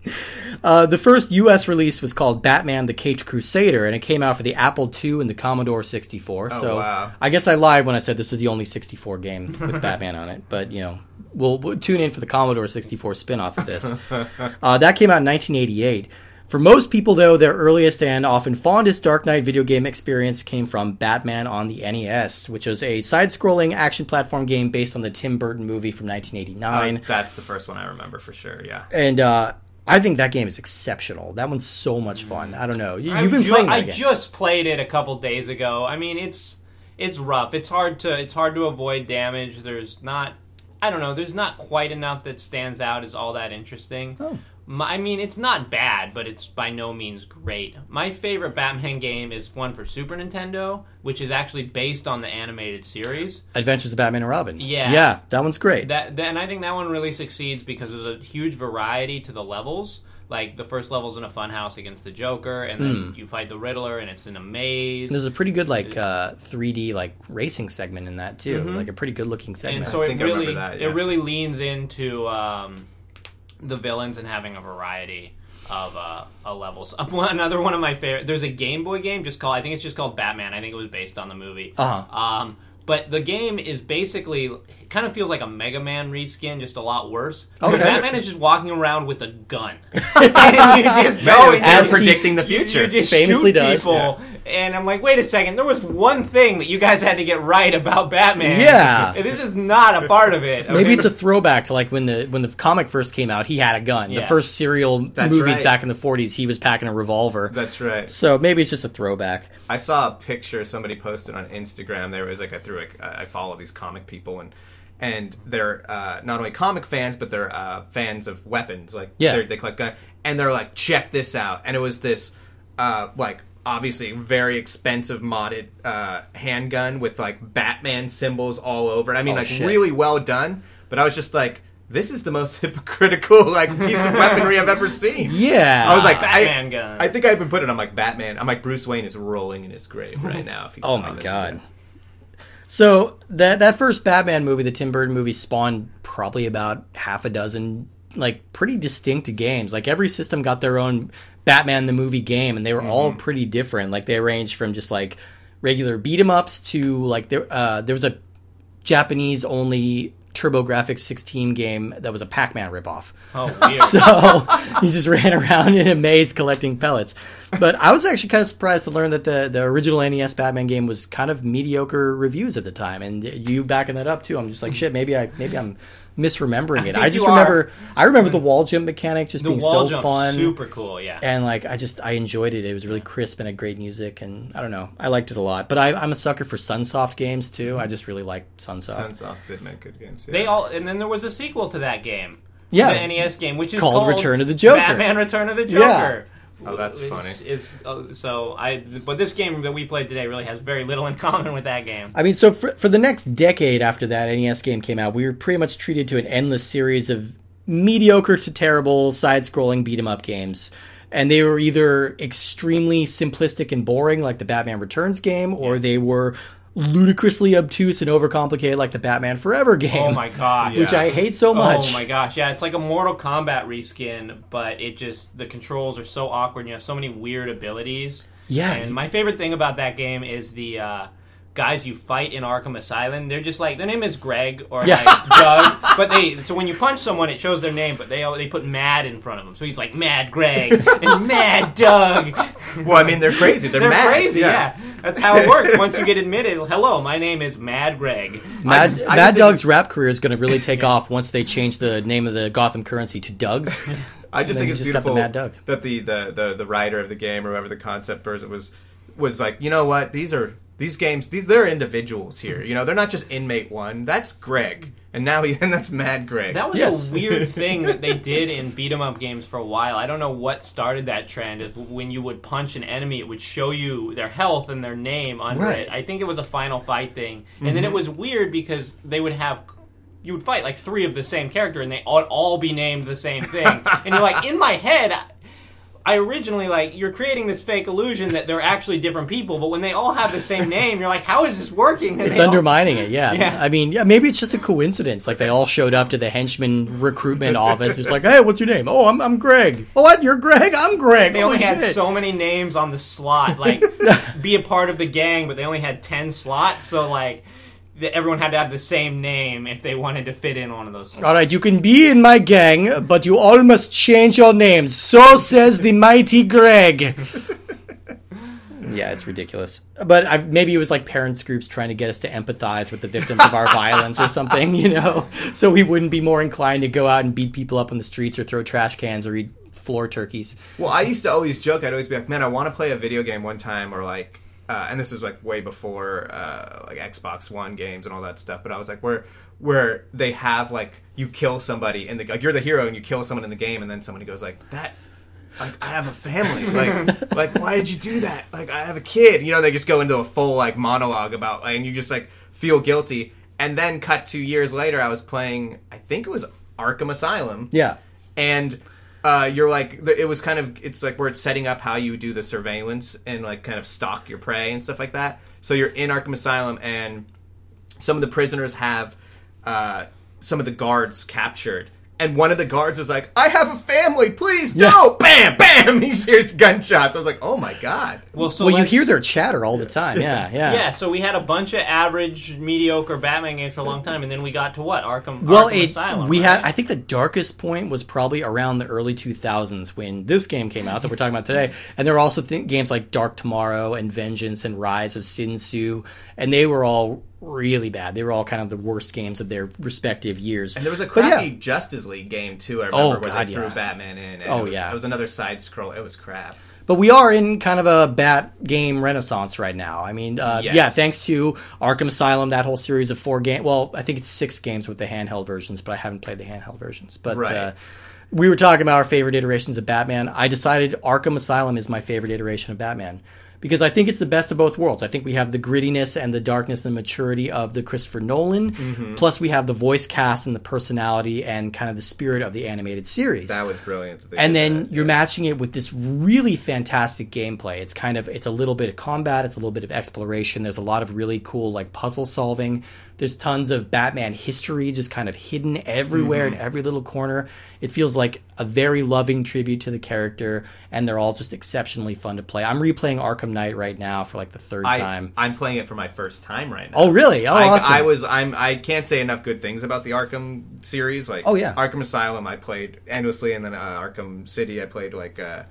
Speaker 2: Uh, the first U.S. release was called Batman: The Caped Crusader, and it came out for the Apple II and the Commodore 64. so
Speaker 4: Oh, wow.
Speaker 2: I guess I lied when I said this was the only 64 game with Batman on it. But you know, we'll, we'll tune in for the Commodore 64 spin-off of this. uh, that came out in 1988. For most people, though, their earliest and often fondest Dark Knight video game experience came from Batman on the NES, which was a side-scrolling action platform game based on the Tim Burton movie from 1989
Speaker 4: Uh, that's the first one I remember for sure. Yeah.
Speaker 2: and uh, I think that game is exceptional. That one's so much fun. I don't know. You,
Speaker 3: I
Speaker 2: have been
Speaker 3: ju-
Speaker 2: playing
Speaker 3: I
Speaker 2: game.
Speaker 3: just played it a couple days ago. I mean, it's it's rough. It's hard to it's hard to avoid damage. There's not I don't know. There's not quite enough that stands out as all that interesting.
Speaker 2: Oh.
Speaker 3: My, I mean, it's not bad, but it's by no means great. My favorite Batman game is one for Super Nintendo, which is actually based on the animated series.
Speaker 2: Adventures of Batman and Robin.
Speaker 3: Yeah.
Speaker 2: yeah, that one's great.
Speaker 3: That, that and I think that one really succeeds because there's a huge variety to the levels. Like the first level's in a funhouse against the Joker, and then you fight the Riddler, and it's in a maze.
Speaker 2: There's a pretty good like uh, 3D like racing segment in that too. Like a pretty good looking segment.
Speaker 3: and so
Speaker 4: I
Speaker 3: it
Speaker 4: think I remember
Speaker 3: really
Speaker 4: that,
Speaker 3: it really leans into um, the villains and having a variety of uh, uh, levels. Another one of my favorite. There's a Game Boy game just called. I think it's just called Batman. I think it was based on the movie.
Speaker 2: Uh-huh.
Speaker 3: Um, but the game is basically kind of feels like a Mega Man reskin, just a lot worse. So
Speaker 2: Okay.
Speaker 3: Batman is just walking around with a gun, and you just go and
Speaker 4: As predicting the future.
Speaker 3: You, just
Speaker 2: Famously
Speaker 3: shoot
Speaker 2: does,
Speaker 3: people, and I'm like, wait a second. There was one thing that you guys had to get right about Batman.
Speaker 2: Yeah.
Speaker 3: This is not a part of it.
Speaker 2: Maybe
Speaker 3: Okay?
Speaker 2: it's a throwback to like when the when the comic first came out. He had a gun. The first serial
Speaker 4: That's
Speaker 2: movies
Speaker 4: right.
Speaker 2: back in the 40s, he was packing a revolver.
Speaker 4: That's right.
Speaker 2: So maybe it's just a throwback.
Speaker 4: I saw a picture somebody posted on Instagram. There was like I threw like I follow these comic people and and they're uh, not only comic fans but they're uh, fans of weapons. Like
Speaker 2: Yeah.
Speaker 4: they're- collect gun and they're like check this out and it was this uh, like obviously very expensive modded uh, handgun with like Batman symbols all over it. I mean
Speaker 2: Oh,
Speaker 4: like
Speaker 2: shit.
Speaker 4: really well done. But I was just like. This is the most hypocritical like piece of weaponry I've ever seen.
Speaker 2: Yeah.
Speaker 4: I was like,
Speaker 3: Batman
Speaker 4: I,
Speaker 3: gun.
Speaker 4: I think I even put it. I'm like Batman. I'm like Bruce Wayne is rolling in his grave right now. If he
Speaker 2: Oh my
Speaker 4: this.
Speaker 2: god. So that that first Batman movie, the Tim Burton movie, spawned probably about half a dozen like pretty distinct games. Like every system got their own Batman the movie game, and they were all pretty different. Like they ranged from just like regular beat 'em ups to like there uh, there was a Japanese only TurboGrafx 16 game that was a Pac-Man ripoff.
Speaker 3: Oh, weird.
Speaker 2: So he just ran around in a maze collecting pellets. But I was actually kind of surprised to learn that the, the original NES Batman game was kind of mediocre reviews at the time, and you backing that up too. I'm just like, shit, maybe I maybe I'm misremembering it.
Speaker 3: think
Speaker 2: I just
Speaker 3: you are.
Speaker 2: remember I remember the mm. wall jump mechanic just
Speaker 3: the
Speaker 2: being
Speaker 3: wall
Speaker 2: so
Speaker 3: jump
Speaker 2: fun.
Speaker 3: super cool. Yeah.
Speaker 2: and like I just I enjoyed it. It was really crisp and had great music, and I don't know, I liked it a lot. But I, I'm a sucker for Sunsoft games too. Mm-hmm. I just really like Sunsoft.
Speaker 4: Sunsoft did make good games. Yeah.
Speaker 3: They all, and then there was a sequel to that game.
Speaker 2: Yeah.
Speaker 3: the NES game, which is
Speaker 2: Called
Speaker 3: called,
Speaker 2: Return of the Joker.
Speaker 3: Batman: Return of the
Speaker 2: Yeah.
Speaker 3: Joker.
Speaker 4: Oh, that's
Speaker 3: Which
Speaker 4: funny.
Speaker 3: Is uh, so I, but this game that we played today really has very little in common with that game.
Speaker 2: I mean, so for, for the next decade after that NES game came out, we were pretty much treated to an endless series of mediocre to terrible side-scrolling beat 'em up games. And they were either extremely simplistic and boring, like the Batman Returns game, or they were ludicrously obtuse and overcomplicated, like the Batman Forever game.
Speaker 3: Oh my gosh.
Speaker 2: Which I hate so much.
Speaker 3: Oh my gosh, yeah, it's like a Mortal Kombat reskin, but it just the controls are so awkward. and You have so many weird abilities.
Speaker 2: Yeah.
Speaker 3: and my favorite thing about that game is the uh, guys you fight in Arkham Asylum. They're just like their name is Greg or
Speaker 2: Yeah.
Speaker 3: like Doug, but they so when you punch someone, it shows their name, but they they put Mad in front of them. So he's like Mad Greg and Mad Doug.
Speaker 4: well, I mean, they're crazy. They're,
Speaker 3: They're
Speaker 4: mad.
Speaker 3: crazy, yeah. That's how it works. Once you get admitted, hello, my name is Mad Greg.
Speaker 2: Mad,
Speaker 4: just- I
Speaker 2: Mad Doug's rap career is going to really take off once they change the name of the Gotham currency to Doug's.
Speaker 4: I just think it's
Speaker 2: just got the
Speaker 4: beautiful
Speaker 2: Mad Doug.
Speaker 4: that the, the, the, the writer of the game or whoever the concept person was was like, you know what? These are these games. These they're individuals here. You know, they're not just inmate one. That's Greg, and now he and that's Mad Greg.
Speaker 3: That was
Speaker 2: Yes.
Speaker 3: a weird thing that they did in beat 'em up games for a while. I don't know what started that trend. Is when you would punch an enemy, it would show you their health and their name under
Speaker 2: Right.
Speaker 3: it. I think it was a Final Fight thing, and then it mm-hmm. was weird because they would have. You would fight like three of the same character, and they all, all be named the same thing. and you're like, in my head, I- originally like you're creating this fake illusion that they're actually different people, but when they all have the same name, you're like, how is this working? And
Speaker 2: It's
Speaker 3: they all-
Speaker 2: undermining it, yeah.
Speaker 3: Yeah.
Speaker 2: I mean, yeah, maybe it's just a coincidence. Like they all showed up to the henchman recruitment office, just like, "Hey, what's your name? Oh, I'm I'm Greg. Oh, what? You're Greg? I'm Greg."
Speaker 3: They only
Speaker 2: Holy
Speaker 3: had
Speaker 2: shit.
Speaker 3: so many names on the slot, like be a part of the gang, but they only had ten slots, so like the, everyone had to have the same name if they wanted to fit in one of those. Slots.
Speaker 2: All right, you can be in my gang, but you all must change your names. So says the mighty Greg. yeah, it's ridiculous. But I've, maybe it was like parents groups trying to get us to empathize with the victims of our violence or something, you know, so we wouldn't be more inclined to go out and beat people up on the streets or throw trash cans or eat floor turkeys.
Speaker 4: Well, I used to always joke. I'd always be like, "Man, I want to play a video game one time," or like, uh, and this is like way before uh, like Xbox One games and all that stuff. But I was like, where where they have like you kill somebody in the like you're the hero and you kill someone in the game, and then somebody goes like that. Like I have a family. Like like why did you do that? Like I have a kid. You know, they just go into a full like monologue about, and you just like feel guilty. And then cut two years later, I was playing. I think it was Arkham Asylum
Speaker 2: Yeah.
Speaker 4: and uh, you're like it was kind of it's like where it's setting up how you do the surveillance and like kind of stalk your prey and stuff like that. So you're in arkham asylum and some of the prisoners have uh, some of the guards captured and one of the guards was like i have a family please
Speaker 2: Yeah.
Speaker 4: don't bam bam he hears gunshots i was like oh my god
Speaker 3: Well, so
Speaker 2: well, you hear their chatter all the time. Yeah, yeah.
Speaker 3: Yeah, so we had a bunch of average, mediocre Batman games for a long time, and then we got to what Arkham.
Speaker 2: Well,
Speaker 3: Arkham
Speaker 2: it,
Speaker 3: Asylum.
Speaker 2: we
Speaker 3: right?
Speaker 2: had. I think the darkest point was probably around the early 2000s when this game came out that we're talking about today. And there were also th- games like Dark Tomorrow and Vengeance and Rise of Sin Tzu, and they were all really bad. They were all kind of the worst games of their respective years.
Speaker 4: and there was a
Speaker 2: But yeah.
Speaker 4: crappy justice league game too i remember
Speaker 2: Oh,
Speaker 4: where
Speaker 2: God,
Speaker 4: they threw
Speaker 2: yeah.
Speaker 4: batman in and
Speaker 2: Oh,
Speaker 4: it was,
Speaker 2: yeah.
Speaker 4: it was another side scroll it was crap
Speaker 2: But we are in kind of a bat game renaissance right now. I mean, uh,
Speaker 4: Yes.
Speaker 2: yeah, thanks to Arkham Asylum, that whole series of four games. Well, I think it's six games with the handheld versions, but I haven't played the handheld versions. But
Speaker 4: Right.
Speaker 2: uh, we were talking about our favorite iterations of Batman. I decided Arkham Asylum is my favorite iteration of Batman because I think it's the best of both worlds. I think we have the grittiness and the darkness and the maturity of the Christopher Nolan,
Speaker 4: Mm-hmm.
Speaker 2: plus we have the voice cast and the personality and kind of the spirit of the animated series
Speaker 4: that was brilliant that
Speaker 2: and then
Speaker 4: that.
Speaker 2: you're matching it with this really fantastic gameplay. It's kind of it's a little bit of combat, it's a little bit of exploration. There's a lot of really cool like puzzle solving. There's tons of Batman history just kind of hidden everywhere in every little corner. It feels like a very loving tribute to the character, and they're all just exceptionally fun to play. I'm replaying Arkham Knight right now for like the third
Speaker 4: I,
Speaker 2: time.
Speaker 4: I'm playing it for my first time right now.
Speaker 2: Oh, really? Oh,
Speaker 4: I,
Speaker 2: awesome.
Speaker 4: I was I'm I can't say enough good things about the Arkham series. Like
Speaker 2: Oh, yeah.
Speaker 4: Arkham Asylum I played endlessly, and then uh, Arkham City I played like uh,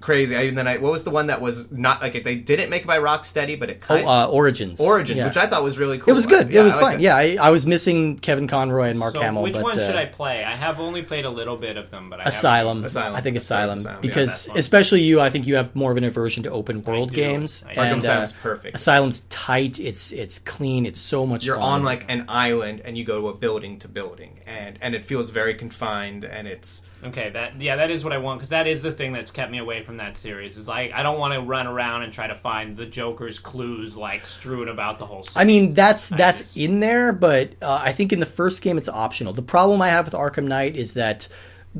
Speaker 4: crazy. I, and then I what was the one that was not like they didn't make it by Rocksteady, but it
Speaker 2: Oh,
Speaker 4: kind
Speaker 2: uh, Origins.
Speaker 4: Origins,
Speaker 2: Yeah.
Speaker 4: which I thought was really cool.
Speaker 2: It was good.
Speaker 4: Yeah,
Speaker 2: it was
Speaker 4: I like
Speaker 2: fine. Yeah, I, I was missing Kevin Conroy and Mark
Speaker 3: so
Speaker 2: Hamill.
Speaker 3: which
Speaker 2: but,
Speaker 3: one
Speaker 2: uh,
Speaker 3: should I play? I have only played a little bit of them, but I
Speaker 2: Asylum.
Speaker 4: Asylum.
Speaker 2: I think Asylum,
Speaker 4: Asylum.
Speaker 2: Because
Speaker 3: that's fine.
Speaker 2: especially you, I think you have more of an aversion to open world games.
Speaker 3: I.
Speaker 4: Arkham
Speaker 2: and,
Speaker 4: Asylum's
Speaker 2: uh,
Speaker 4: perfect.
Speaker 2: Asylum's tight. It's it's clean. It's so much.
Speaker 4: You're
Speaker 2: fun.
Speaker 4: on like an island, and you go to a building to building, and and it feels very confined, and it's
Speaker 3: Okay, that yeah, that is what I want because that is the thing that's kept me away from that series. Is like I don't want to run around and try to find the Joker's clues like strewn about the whole.
Speaker 2: I mean, that's that's
Speaker 3: just-
Speaker 2: in there, but uh, I think in the first game it's optional. The problem I have with Arkham Knight is that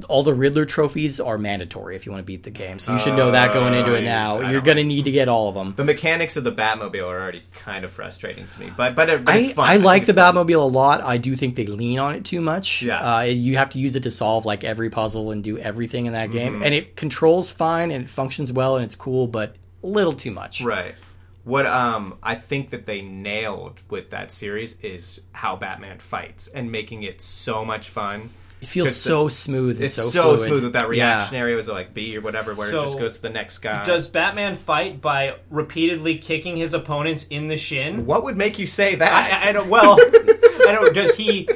Speaker 2: all the Riddler trophies are mandatory if you want to beat the game. So you should know that going into it now.
Speaker 4: I
Speaker 2: You're
Speaker 4: don't
Speaker 2: going to need to get all of them.
Speaker 4: the mechanics of the Batmobile are already kind of frustrating to me. But but, but
Speaker 2: I,
Speaker 4: it's fun.
Speaker 2: I
Speaker 4: think
Speaker 2: like the
Speaker 4: it's fun.
Speaker 2: Batmobile a lot. I do think they lean on it too much.
Speaker 4: Yeah.
Speaker 2: Uh, you have to use it to solve like every puzzle and do everything in that
Speaker 4: Mm-hmm.
Speaker 2: game. And it controls fine and it functions well and it's cool, but a little too much.
Speaker 4: Right. What um I think that they nailed with that series is how Batman fights and making it so much fun.
Speaker 2: It feels so smooth and
Speaker 4: It's
Speaker 2: so,
Speaker 4: so,
Speaker 2: fluid.
Speaker 4: smooth with that
Speaker 2: Yeah.
Speaker 4: reactionary. Was it like B or whatever, where
Speaker 3: So,
Speaker 4: it just goes to the next guy?
Speaker 3: Does Batman fight by repeatedly kicking his opponents in the shin?
Speaker 4: what would make you say that?
Speaker 3: I, I don't. Well, I don't. Does he?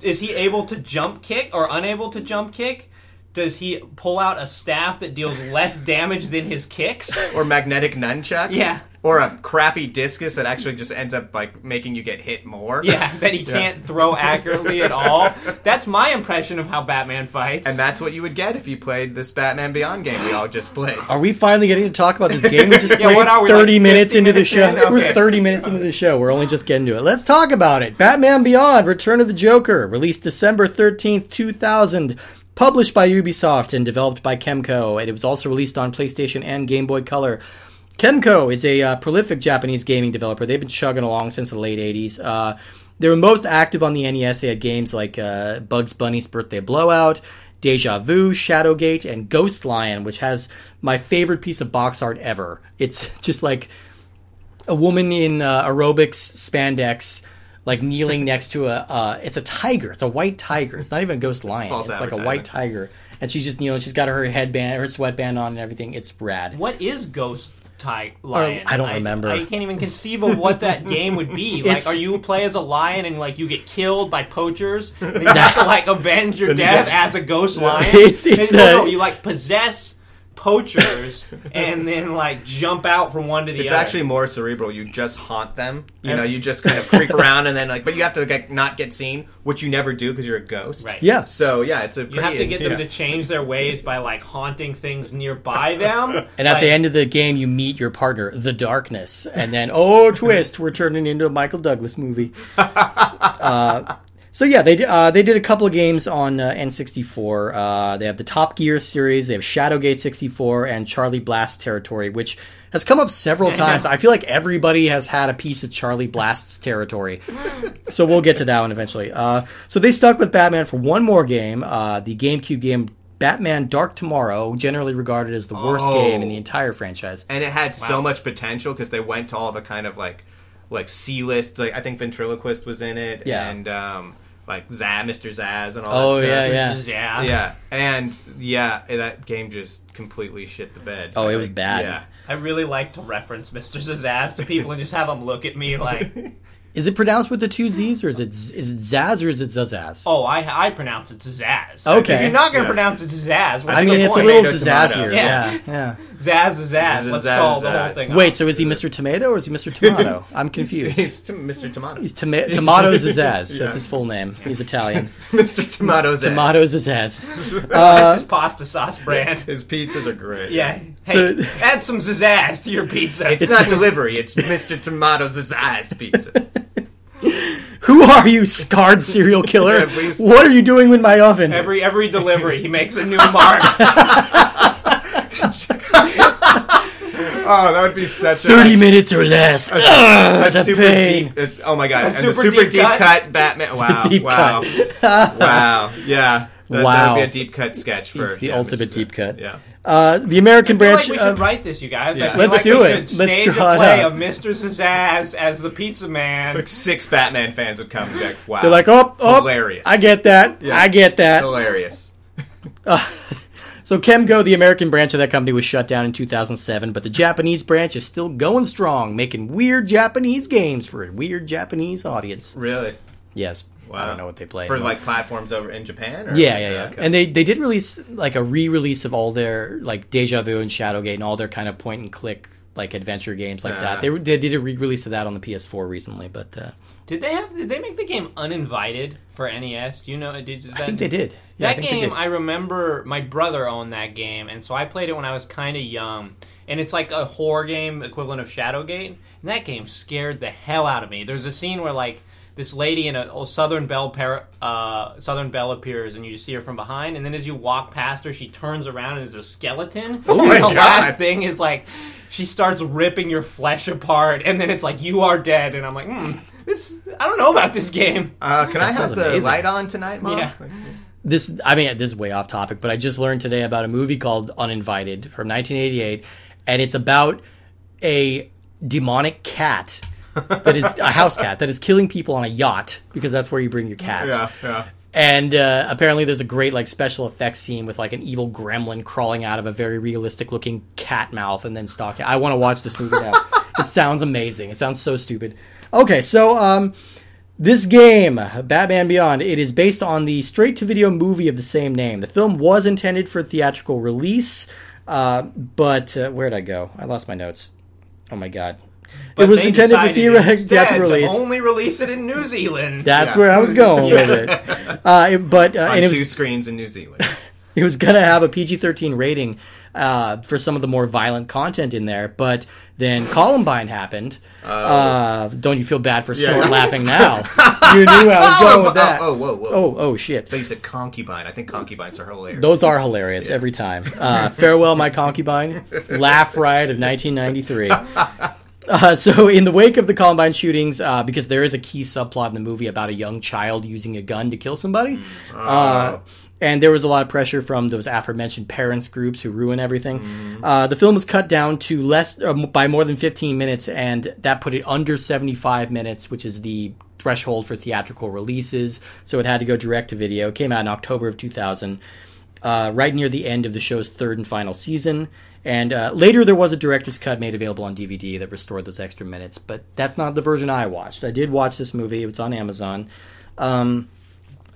Speaker 3: Is he able to jump kick or unable to jump kick? Does he pull out a staff that deals less damage than his kicks?
Speaker 4: or magnetic nunchucks?
Speaker 3: Yeah.
Speaker 4: Or a crappy discus that actually just ends up like making you get hit more.
Speaker 3: Yeah, that he can't throw accurately at all. That's my impression of how Batman fights.
Speaker 4: And that's what you would get if you played this Batman Beyond game we all just played.
Speaker 2: Are we finally getting to talk about this game we just
Speaker 3: Yeah,
Speaker 2: played
Speaker 3: what are we,
Speaker 2: 30
Speaker 3: like,
Speaker 2: minutes
Speaker 3: 50
Speaker 2: into the show?
Speaker 3: in?
Speaker 2: We're 30 minutes into the show. We're only just getting to it. Let's talk about it. Batman Beyond Return of the Joker, released December 13th, 2000, published by Ubisoft and developed by Kemco. And it was also released on PlayStation and Game Boy Color. Kemco is a uh, prolific Japanese gaming developer. They've been chugging along since the late 80s. Uh, they were most active on the NES. They had games like uh, Bugs Bunny's Birthday Blowout, Deja Vu, Shadowgate, and Ghost Lion, which has my favorite piece of box art ever. It's just like a woman in uh, aerobics spandex, like kneeling next to a. Uh, it's a tiger. It's a white tiger. It's not even a ghost lion.
Speaker 4: False
Speaker 2: it's like a white tiger, and she's just kneeling. She's got her headband, her sweatband on, and everything. It's rad.
Speaker 3: what is Ghost Ty Lion?
Speaker 2: I don't remember.
Speaker 3: I, can't even conceive of what that game would be. Like,
Speaker 2: It's-
Speaker 3: are you play as a lion and like you get killed by poachers? And you have to like avenge your death as a ghost lion.
Speaker 2: It's- it's
Speaker 3: And-
Speaker 2: the-
Speaker 3: no, no, you like possess poachers and then like jump out from one to the
Speaker 4: It's
Speaker 3: other.
Speaker 4: It's actually more cerebral. You just haunt them. You know, you just kind of creep around and then like, but you have to like, not get seen, which you never do because you're a ghost.
Speaker 3: Right.
Speaker 2: Yeah.
Speaker 4: So yeah, it's a.
Speaker 3: You have to get them
Speaker 4: yeah.
Speaker 3: to change their ways by like haunting things nearby them.
Speaker 2: And at the end of the game, you meet your partner, the Darkness, and then oh twist, we're turning into a Michael Douglas movie. uh, so yeah, they uh, they did a couple of games on uh, N64. Uh, they have the Top Gear series, they have Shadowgate 64, and Charlie Blast Territory, which has come up several times. I feel like everybody has had a piece of Charlie Blast's territory. so we'll get to that one eventually. Uh, so they stuck with Batman for one more game, uh, the GameCube game. Batman Dark Tomorrow, generally regarded as the worst
Speaker 4: Oh.
Speaker 2: game in the entire franchise.
Speaker 4: and it had so much potential because they went to all the kind of like like C list. Like I think ventriloquist was in it,
Speaker 2: Yeah.
Speaker 4: and um, like Zaz, Mr. Zaz, and all.
Speaker 2: Oh,
Speaker 4: that stuff.
Speaker 2: yeah, yeah.
Speaker 3: yeah,
Speaker 4: yeah, and yeah, that game just completely shit the bed.
Speaker 2: Oh, it was bad.
Speaker 4: Yeah,
Speaker 3: I really like to reference Mr. Zazaz to people and just have them look at me like,
Speaker 2: Is it pronounced with the two Z's, or is it Z- is it Zaz or is it Zazaz?
Speaker 3: oh, I I pronounce it Zazaz.
Speaker 2: Okay.
Speaker 3: If you're not going to
Speaker 4: Yeah.
Speaker 3: pronounce it Zazaz, what's
Speaker 2: I
Speaker 3: the
Speaker 2: mean, it's a
Speaker 3: point?
Speaker 2: little
Speaker 4: Tomato,
Speaker 2: Zazazzier.
Speaker 4: tomato.
Speaker 2: Yeah,
Speaker 3: Yeah.
Speaker 2: yeah.
Speaker 3: Zaz is Zaz. Let's
Speaker 4: Zaz
Speaker 3: call
Speaker 4: is
Speaker 3: the whole thing.
Speaker 2: Wait,
Speaker 3: off.
Speaker 2: so is he Mr. Tomato or is he Mr. Tomato? I'm confused.
Speaker 4: It's to Mr. Tomato.
Speaker 2: He's toma- Tomato Zazaz. That's
Speaker 4: Yeah.
Speaker 2: his full name. He's Italian.
Speaker 4: Mr. Tomato Zaz.
Speaker 2: Tomato Zazaz.
Speaker 3: That's uh, his pasta sauce brand.
Speaker 4: His pizzas are great.
Speaker 3: Yeah. Hey,
Speaker 2: So-
Speaker 3: add some Zazaz to your pizza.
Speaker 4: It's, not delivery. It's Mr. Tomato Zaz pizza.
Speaker 2: Who are you, scarred serial killer?
Speaker 4: Yeah,
Speaker 2: what are you doing with my oven?
Speaker 3: every every delivery he makes a new mark.
Speaker 4: Oh, that would be such a
Speaker 2: 30 minutes or less.
Speaker 4: a
Speaker 2: Ugh, the
Speaker 4: super
Speaker 2: pain.
Speaker 4: deep. uh, oh my god! and
Speaker 3: super
Speaker 4: the super
Speaker 3: deep
Speaker 4: deep,
Speaker 3: cut?
Speaker 4: cut. Batman. Wow!
Speaker 2: Deep
Speaker 4: wow!
Speaker 2: cut.
Speaker 4: wow! Yeah. That,
Speaker 2: Wow.
Speaker 4: that would be a deep cut sketch for
Speaker 2: He's the
Speaker 4: yeah,
Speaker 2: ultimate deep cut.
Speaker 4: Yeah.
Speaker 2: Uh, the American
Speaker 3: I feel
Speaker 2: branch
Speaker 3: like we should
Speaker 2: of
Speaker 3: write this, you guys.
Speaker 4: Yeah.
Speaker 3: I feel
Speaker 2: Let's
Speaker 3: like
Speaker 2: do
Speaker 3: we
Speaker 2: it. Let's
Speaker 3: stage
Speaker 2: draw
Speaker 3: a
Speaker 2: it
Speaker 3: play of Mr. Zazaz as the pizza man.
Speaker 4: Like six Batman fans would come and be like, wow.
Speaker 2: they're like, oh, oh,
Speaker 4: Hilarious.
Speaker 2: I get that.
Speaker 4: Yeah.
Speaker 2: I get that.
Speaker 4: Hilarious.
Speaker 2: So Kemco, the American branch of that company, was shut down in 2007, but the Japanese branch is still going strong, making weird Japanese games for a weird Japanese audience.
Speaker 4: Really?
Speaker 2: Yes, I don't know what they play
Speaker 4: For
Speaker 2: anymore.
Speaker 4: like platforms over in Japan? Or?
Speaker 2: Yeah, yeah, yeah.
Speaker 4: Okay.
Speaker 2: And they they did release like a re-release of all their like Deja Vu and Shadowgate and all their kind of point and click like adventure games like
Speaker 4: Ah.
Speaker 2: that. They they did a re-release of that on the PS4 recently, but uh,
Speaker 3: Did they have? Did they make the game Uninvited for NES? Do you know? Did, is
Speaker 2: I think they did. Yeah, I
Speaker 3: that
Speaker 2: think
Speaker 3: game,
Speaker 2: did.
Speaker 3: I remember my brother owned that game, and so I played it when I was kind of young. And it's like a horror game equivalent of Shadowgate. And that game scared the hell out of me. There's a scene where like this lady in a Southern Belle uh, Southern Belle appears, and you just see her from behind. And then as you walk past her, she turns around and is a skeleton.
Speaker 2: Oh
Speaker 3: and
Speaker 4: my
Speaker 3: the
Speaker 4: God.
Speaker 3: last thing is like she starts ripping your flesh apart, and then it's like you are dead. And I'm like, hmm, this I don't know about this game.
Speaker 4: Uh, can I have the
Speaker 2: amazing.
Speaker 4: light on tonight, Mom?
Speaker 3: Yeah.
Speaker 2: this I mean this is way off topic, but I just learned today about a movie called Uninvited from 1988, and it's about a demonic cat that is a house cat that is killing people on a yacht because that's where you bring your cats.
Speaker 4: Yeah, yeah.
Speaker 2: And uh, apparently, there's a great like special effects scene with like an evil gremlin crawling out of a very realistic looking cat mouth and then stalking. I want to watch this movie now. it sounds amazing. It sounds so stupid. Okay, so um, this game, Batman Beyond, it is based on the straight to video movie of the same name. The film was intended for theatrical release, uh, but uh, where'd I go? I lost my notes. Oh my god.
Speaker 3: But
Speaker 2: it was intended for theatrical release.
Speaker 3: only release it in New Zealand.
Speaker 2: That's
Speaker 4: Yeah.
Speaker 2: where I was going with it. Uh, it- but uh,
Speaker 4: On
Speaker 2: and it
Speaker 4: two
Speaker 2: was
Speaker 4: screens in New Zealand.
Speaker 2: it was gonna have a PG-13 rating uh, for some of the more violent content in there, but then Columbine happened. Uh, don't you feel bad for snort
Speaker 4: yeah.
Speaker 2: laughing now? you knew I was going with that.
Speaker 4: Oh, oh, whoa, whoa.
Speaker 2: oh, oh, shit.
Speaker 4: They said concubine. I think concubines are hilarious.
Speaker 2: Those are hilarious every time. Uh, Farewell, my concubine. Laugh riot of 1993. Uh, so, in the wake of the Columbine shootings, uh, because there is a key subplot in the movie about a young child using a gun to kill somebody, uh, and there was a lot of pressure from those aforementioned parents groups who ruin everything. Uh, the film was cut down to less uh, by more than 15 minutes, and that put it under 75 minutes, which is the threshold for theatrical releases. So it had to go direct to video. It came out in October of 2000 uh, right near the end of the show's third and final season. And uh, later, there was a director's cut made available on DVD that restored those extra minutes, but that's not the version I watched. I did watch this movie; it's on Amazon. Um,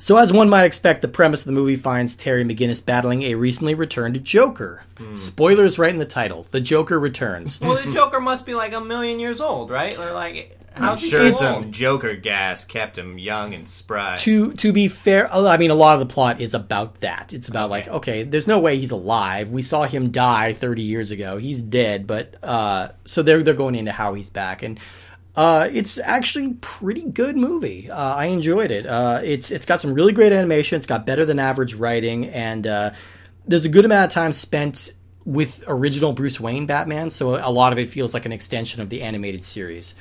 Speaker 2: so, as one might expect, the premise of the movie finds Terry McGinnis battling a recently returned Joker. Spoilers right in the title: The Joker returns.
Speaker 3: Well, the Joker must be like a million years old, right? Or like,
Speaker 4: I'm
Speaker 3: how's he
Speaker 4: sure some
Speaker 3: old?
Speaker 4: Joker gas kept him young and spry.
Speaker 2: to to be fair, I mean, a lot of the plot is about that. It's about like, okay, there's no way he's alive. We saw him die 30 years ago. He's dead, but uh, so they're they're going into how he's back, and uh, it's actually pretty good movie. Uh, I enjoyed it. Uh, it's it's got some really great animation. It's got better than average writing, and uh, there's a good amount of time spent with original Bruce Wayne Batman. So a lot of it feels like an extension of the animated series.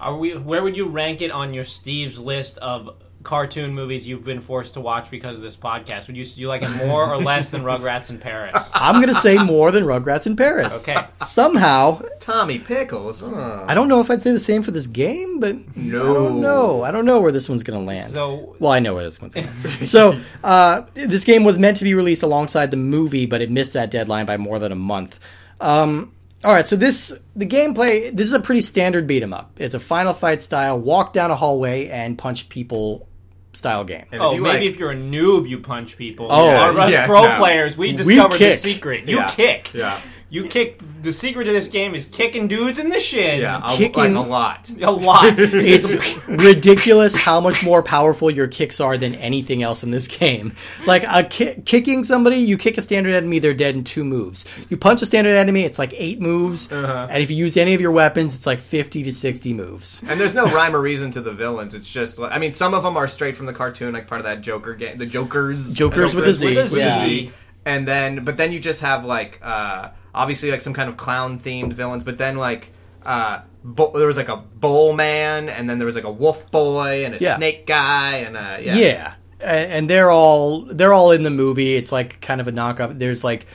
Speaker 3: Are we? Where would you rank it on your Steve's list of cartoon movies you've been forced to watch because of this podcast? Would you do you like it more or less than Rugrats in Paris?
Speaker 2: I'm gonna say more than Rugrats in Paris.
Speaker 3: Okay.
Speaker 2: Somehow,
Speaker 4: Tommy Pickles. uh.
Speaker 2: I don't know if I'd say the same for this game, but
Speaker 4: No.
Speaker 2: I don't know. I don't know where this one's going to land.
Speaker 3: So
Speaker 2: well, I know where this one's going to land. so, uh, this game was meant to be released alongside the movie, but it missed that deadline by more than a month. Um, all right, so this the gameplay. This is a pretty standard beat 'em up. It's a Final Fight style, walk down a hallway and punch people style game.
Speaker 4: And
Speaker 3: Oh,
Speaker 4: if
Speaker 3: maybe
Speaker 4: like-
Speaker 3: if you're a noob, you punch people.
Speaker 2: Oh,
Speaker 3: Or us
Speaker 4: yeah,
Speaker 3: pro
Speaker 4: no.
Speaker 3: players, we discovered the secret. You
Speaker 4: Yeah.
Speaker 3: kick.
Speaker 4: Yeah.
Speaker 3: You kick. The secret of this game is kicking dudes in the shin.
Speaker 4: Yeah, a,
Speaker 2: Kicking-
Speaker 4: like a lot.
Speaker 3: A lot.
Speaker 2: It's ridiculous how much more powerful your kicks are than anything else in this game. Like a ki- kicking somebody, you kick a standard enemy, they're dead in two moves. You punch a standard enemy, it's like eight moves,
Speaker 4: Uh-huh.
Speaker 2: and if you use any of your weapons, it's like fifty to sixty moves.
Speaker 4: And there's no rhyme or reason to the villains. It's just, like, I mean, some of them are straight from the cartoon, like part of that Joker game, the Jokers,
Speaker 2: Jokers with a Z,
Speaker 3: with a
Speaker 2: yeah.
Speaker 3: Z.
Speaker 4: And then, but then you just have like, uh, obviously like some kind of clown themed villains. But then like, uh, bo- there was like a bull man, and then there was like a wolf boy and a
Speaker 2: Yeah.
Speaker 4: snake guy, and uh, yeah,
Speaker 2: Yeah. and, and they're all they're all in the movie. It's like kind of a knockoff. There's like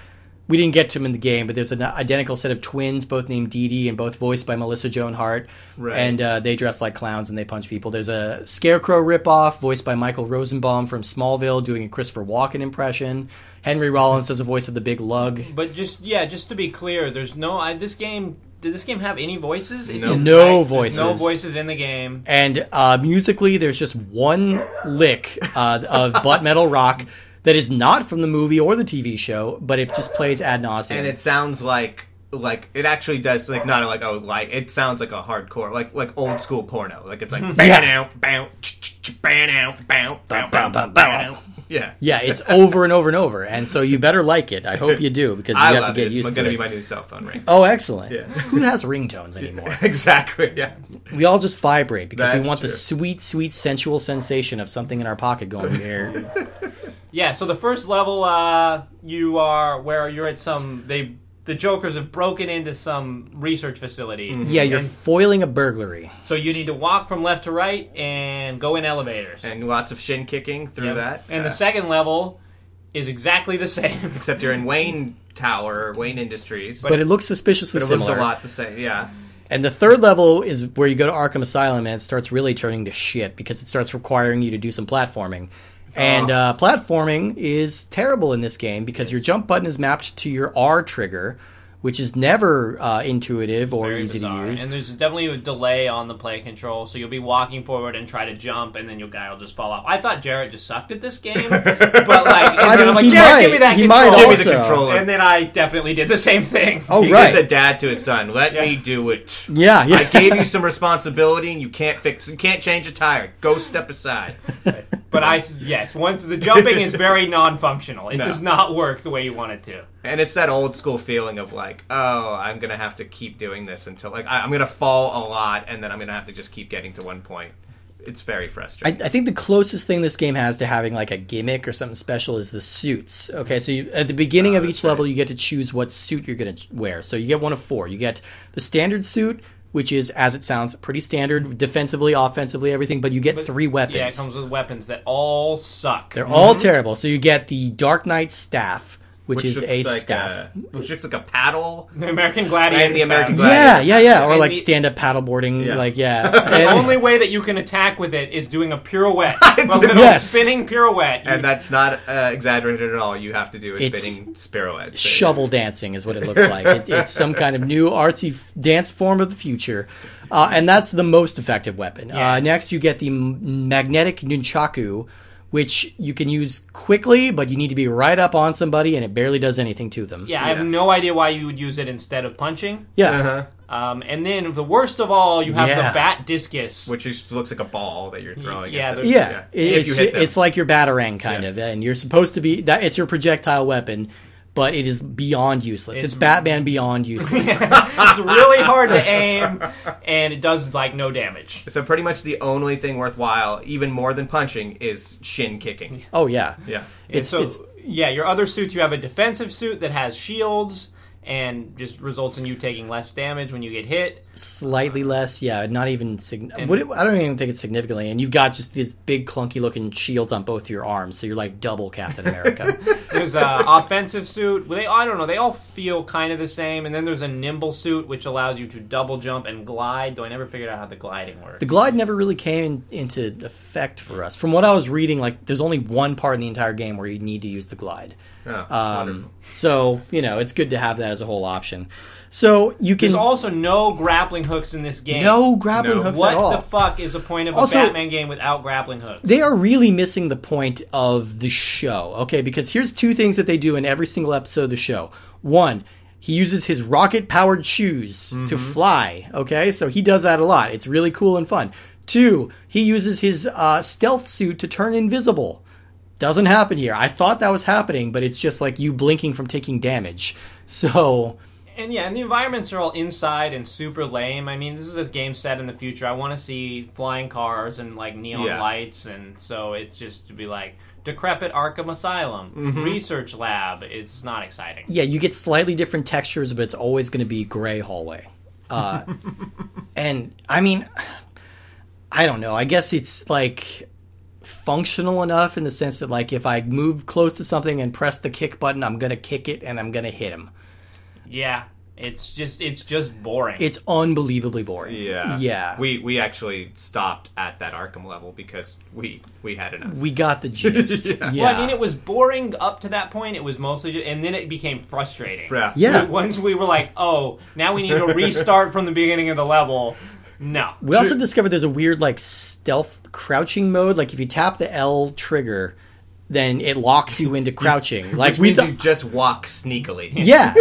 Speaker 2: we didn't get to them in the game, but there's an identical set of twins, both named Dee Dee and both voiced by Melissa Joan Hart.
Speaker 4: Right.
Speaker 2: And uh, they dress like clowns and they punch people. There's a Scarecrow ripoff voiced by Michael Rosenbaum from Smallville, doing a Christopher Walken impression. Henry Rollins does a voice of the Big Lug.
Speaker 3: But just yeah, just to be clear, there's no. I, this game did this game have any voices? It
Speaker 4: No.
Speaker 2: No
Speaker 3: right?
Speaker 2: Voices.
Speaker 3: No voices in the game.
Speaker 2: And uh, musically, there's just one lick uh, of butt metal rock that is not from the movie or the TV show, but it just plays ad nauseum.
Speaker 4: and it sounds like like it actually does like not like oh like it sounds like a hardcore like like old school porno like it's like bam out bam bam out bam yeah
Speaker 2: yeah, it's over and over and over, and so you better like it. I hope you do because you
Speaker 4: I
Speaker 2: have
Speaker 4: love
Speaker 2: to
Speaker 4: it
Speaker 2: get
Speaker 4: it's
Speaker 2: used
Speaker 4: gonna
Speaker 2: to
Speaker 4: be my new cell phone ring
Speaker 2: Oh, excellent!
Speaker 4: Yeah.
Speaker 2: Who has ringtones anymore?
Speaker 4: exactly yeah
Speaker 2: We all just vibrate because we
Speaker 4: That's
Speaker 2: want the sweet, sweet, sensual sensation of something in our pocket going here.
Speaker 3: Yeah, so the first level, uh, you are where you're at some. They the Jokers have broken into some research facility.
Speaker 4: Mm-hmm.
Speaker 2: yeah, you're
Speaker 3: And
Speaker 2: foiling a burglary.
Speaker 3: so you need to walk from left to right and go in elevators.
Speaker 4: and lots of shin kicking through
Speaker 3: Yep.
Speaker 4: that
Speaker 3: And
Speaker 4: Uh,
Speaker 3: the second level is exactly the same.
Speaker 4: except you're in Wayne Tower Wayne Industries
Speaker 2: But it looks suspiciously
Speaker 4: but it looks
Speaker 2: similar.
Speaker 4: a lot the same yeah
Speaker 2: And the third level is where you go to Arkham Asylum, and it starts really turning to shit because it starts requiring you to do some platforming. And
Speaker 4: Oh.
Speaker 2: uh, platforming is terrible in this game because your jump button is mapped to your R trigger, which is never uh, intuitive or
Speaker 3: Very
Speaker 2: easy
Speaker 3: bizarre.
Speaker 2: to use.
Speaker 3: And there's definitely a delay on the play control, so you'll be walking forward and try to jump, and then your guy will just fall off. I thought Jared just sucked at this game, but like,
Speaker 2: I mean,
Speaker 3: I'm like,
Speaker 2: he
Speaker 3: Jared,
Speaker 2: might.
Speaker 3: give me that
Speaker 2: He
Speaker 3: control.
Speaker 2: might
Speaker 4: give me the controller
Speaker 3: And then I definitely did the same thing.
Speaker 2: Oh,
Speaker 4: you
Speaker 2: right.
Speaker 4: get the dad to his son let me do it
Speaker 2: yeah, yeah.
Speaker 4: I gave you some responsibility and you can't fix you can't change a tire go step aside
Speaker 3: But I yes, once the jumping is very non-functional. It
Speaker 4: No.
Speaker 3: does not work the way you want it to.
Speaker 4: And it's that old school feeling of like, oh, I'm gonna have to keep doing this until like I, I'm gonna fall a lot, and then I'm gonna have to just keep getting to one point. It's very
Speaker 2: I,
Speaker 4: frustrating.
Speaker 2: I think the closest thing this game has to having like a gimmick or something special is the suits. Okay, so you, at the beginning
Speaker 4: Oh,
Speaker 2: of ah, each
Speaker 4: that's
Speaker 2: level, you get to choose what suit you're going to wear. So you get one of four. You get the standard suit, which is, as it sounds, pretty standard, defensively, offensively, everything. But you get three weapons.
Speaker 3: Yeah, it comes with weapons that all suck.
Speaker 2: They're all mm-hmm. terrible. So you get the Dark Knight staff, which, is a
Speaker 4: like
Speaker 2: staff.
Speaker 4: a, which looks like a paddle.
Speaker 3: the American Gladiator.
Speaker 4: And the American. Gladiator.
Speaker 2: yeah, yeah, yeah. Or
Speaker 3: And
Speaker 2: like
Speaker 3: the-
Speaker 2: stand up paddleboarding.
Speaker 4: Yeah.
Speaker 2: Like, yeah.
Speaker 3: The
Speaker 2: And-
Speaker 3: only way that you can attack with it is doing a pirouette, a little
Speaker 2: Yes.
Speaker 3: spinning pirouette.
Speaker 4: And that's not uh, exaggerated at all. You have to do a
Speaker 2: It's
Speaker 4: spinning pirouette.
Speaker 2: shovel dancing is what it looks like. It, it's some kind of new artsy f- dance form of the future, uh, and that's the most effective weapon. Uh, next, you get the m- magnetic nunchaku, which you can use quickly, but you need to be right up on somebody, and it barely does anything to them.
Speaker 3: yeah, I have
Speaker 4: Yeah.
Speaker 3: no idea why you would use it instead of punching.
Speaker 2: yeah.
Speaker 4: Uh-huh.
Speaker 3: Um, and then the worst of all, you have
Speaker 2: Yeah.
Speaker 3: the bat discus.
Speaker 4: Which just looks like a ball that you're throwing.
Speaker 3: yeah,
Speaker 4: at them.
Speaker 3: there's-
Speaker 2: Yeah,
Speaker 4: If
Speaker 2: it's
Speaker 4: you hit them.
Speaker 2: it's like your batarang kind
Speaker 4: Yeah.
Speaker 2: of, and you're supposed to be that. It's your projectile weapon, but it is beyond useless. It's, Batman beyond useless.
Speaker 3: it's really hard to aim, and it does like no damage.
Speaker 4: So pretty much the only thing worthwhile, even more than punching, is shin kicking.
Speaker 2: oh yeah,
Speaker 4: Yeah.
Speaker 2: It's
Speaker 3: so
Speaker 2: it's
Speaker 3: yeah, your other suits you have a defensive suit that has shields and just results in you taking less damage when you get hit.
Speaker 2: slightly um, less. Yeah, not even. Sig-
Speaker 3: And-
Speaker 2: it- I don't even think it's significantly. And you've got just these big clunky looking shields on both your arms, so you're like double Captain America.
Speaker 3: There's a offensive suit. They I don't know. They all feel kind of the same. And then there's a nimble suit which allows you to double jump and glide. Though I never figured out how the gliding works.
Speaker 2: the glide never really came into effect for us. From what I was reading, like there's only one part in the entire game where you need to use the glide.
Speaker 4: Oh,
Speaker 2: Um, so you know it's good to have that as a whole option. So you can
Speaker 3: There's also no grappling hooks in this game.
Speaker 2: no grappling
Speaker 4: No.
Speaker 2: hooks
Speaker 3: What
Speaker 2: at all.
Speaker 3: What the fuck is the point of a Batman game without grappling hooks?
Speaker 2: they are really missing the point of the show. Okay, because here's two things that they do in every single episode of the show. One, he uses his rocket powered shoes to fly. Okay, so he does that a lot. It's really cool and fun. Two, he uses his uh, stealth suit to turn invisible. Doesn't happen here. I thought that was happening, but it's just like you blinking from taking damage. So
Speaker 3: And yeah, and the environments are all inside and super lame. I mean, this is a game set in the future. I want to see flying cars and like neon
Speaker 4: Yeah.
Speaker 3: lights, and so it's just to be like decrepit Arkham Asylum,
Speaker 2: Mm-hmm.
Speaker 3: research lab. It's not exciting.
Speaker 2: yeah, you get slightly different textures, but it's always going to be gray hallway. Uh, and I mean, I don't know. I guess it's like functional enough in the sense that like if I move close to something and press the kick button, I'm gonna kick it and I'm gonna hit him.
Speaker 3: Yeah, it's just it's just boring.
Speaker 2: It's unbelievably boring.
Speaker 4: Yeah,
Speaker 2: Yeah.
Speaker 4: We we actually stopped at that Arkham level because we we had enough.
Speaker 2: We got the gist. yeah.
Speaker 4: Yeah.
Speaker 3: Well, I mean, it was boring up to that point. It was mostly, just, and then it became frustrating.
Speaker 4: Yeah.
Speaker 2: Yeah.
Speaker 3: Once we were like, oh, now we need to restart from the beginning of the level. No.
Speaker 2: We also discovered there's a weird like stealth crouching mode. Like if you tap the L trigger, then it locks you into crouching. Like
Speaker 4: Which
Speaker 2: we
Speaker 4: means
Speaker 2: th-
Speaker 4: you just walk sneakily.
Speaker 2: Yeah,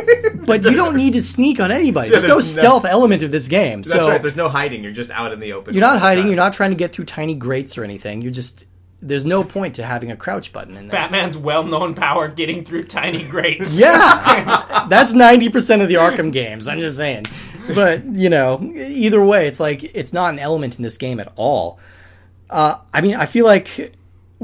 Speaker 2: but you don't need to sneak on anybody. There's, no
Speaker 4: there's no-
Speaker 2: stealth element of this game.
Speaker 4: That's
Speaker 2: so
Speaker 4: right. There's no hiding. You're just out in the open.
Speaker 2: you're not hiding. You're not trying to get through tiny grates or anything. You're just there's no point to having a crouch button in this.
Speaker 3: Batman's well-known power of getting through tiny grates.
Speaker 2: Yeah, that's ninety percent of the Arkham games. I'm just saying, but you know, either way, it's like it's not an element in this game at all. Uh, I mean, I feel like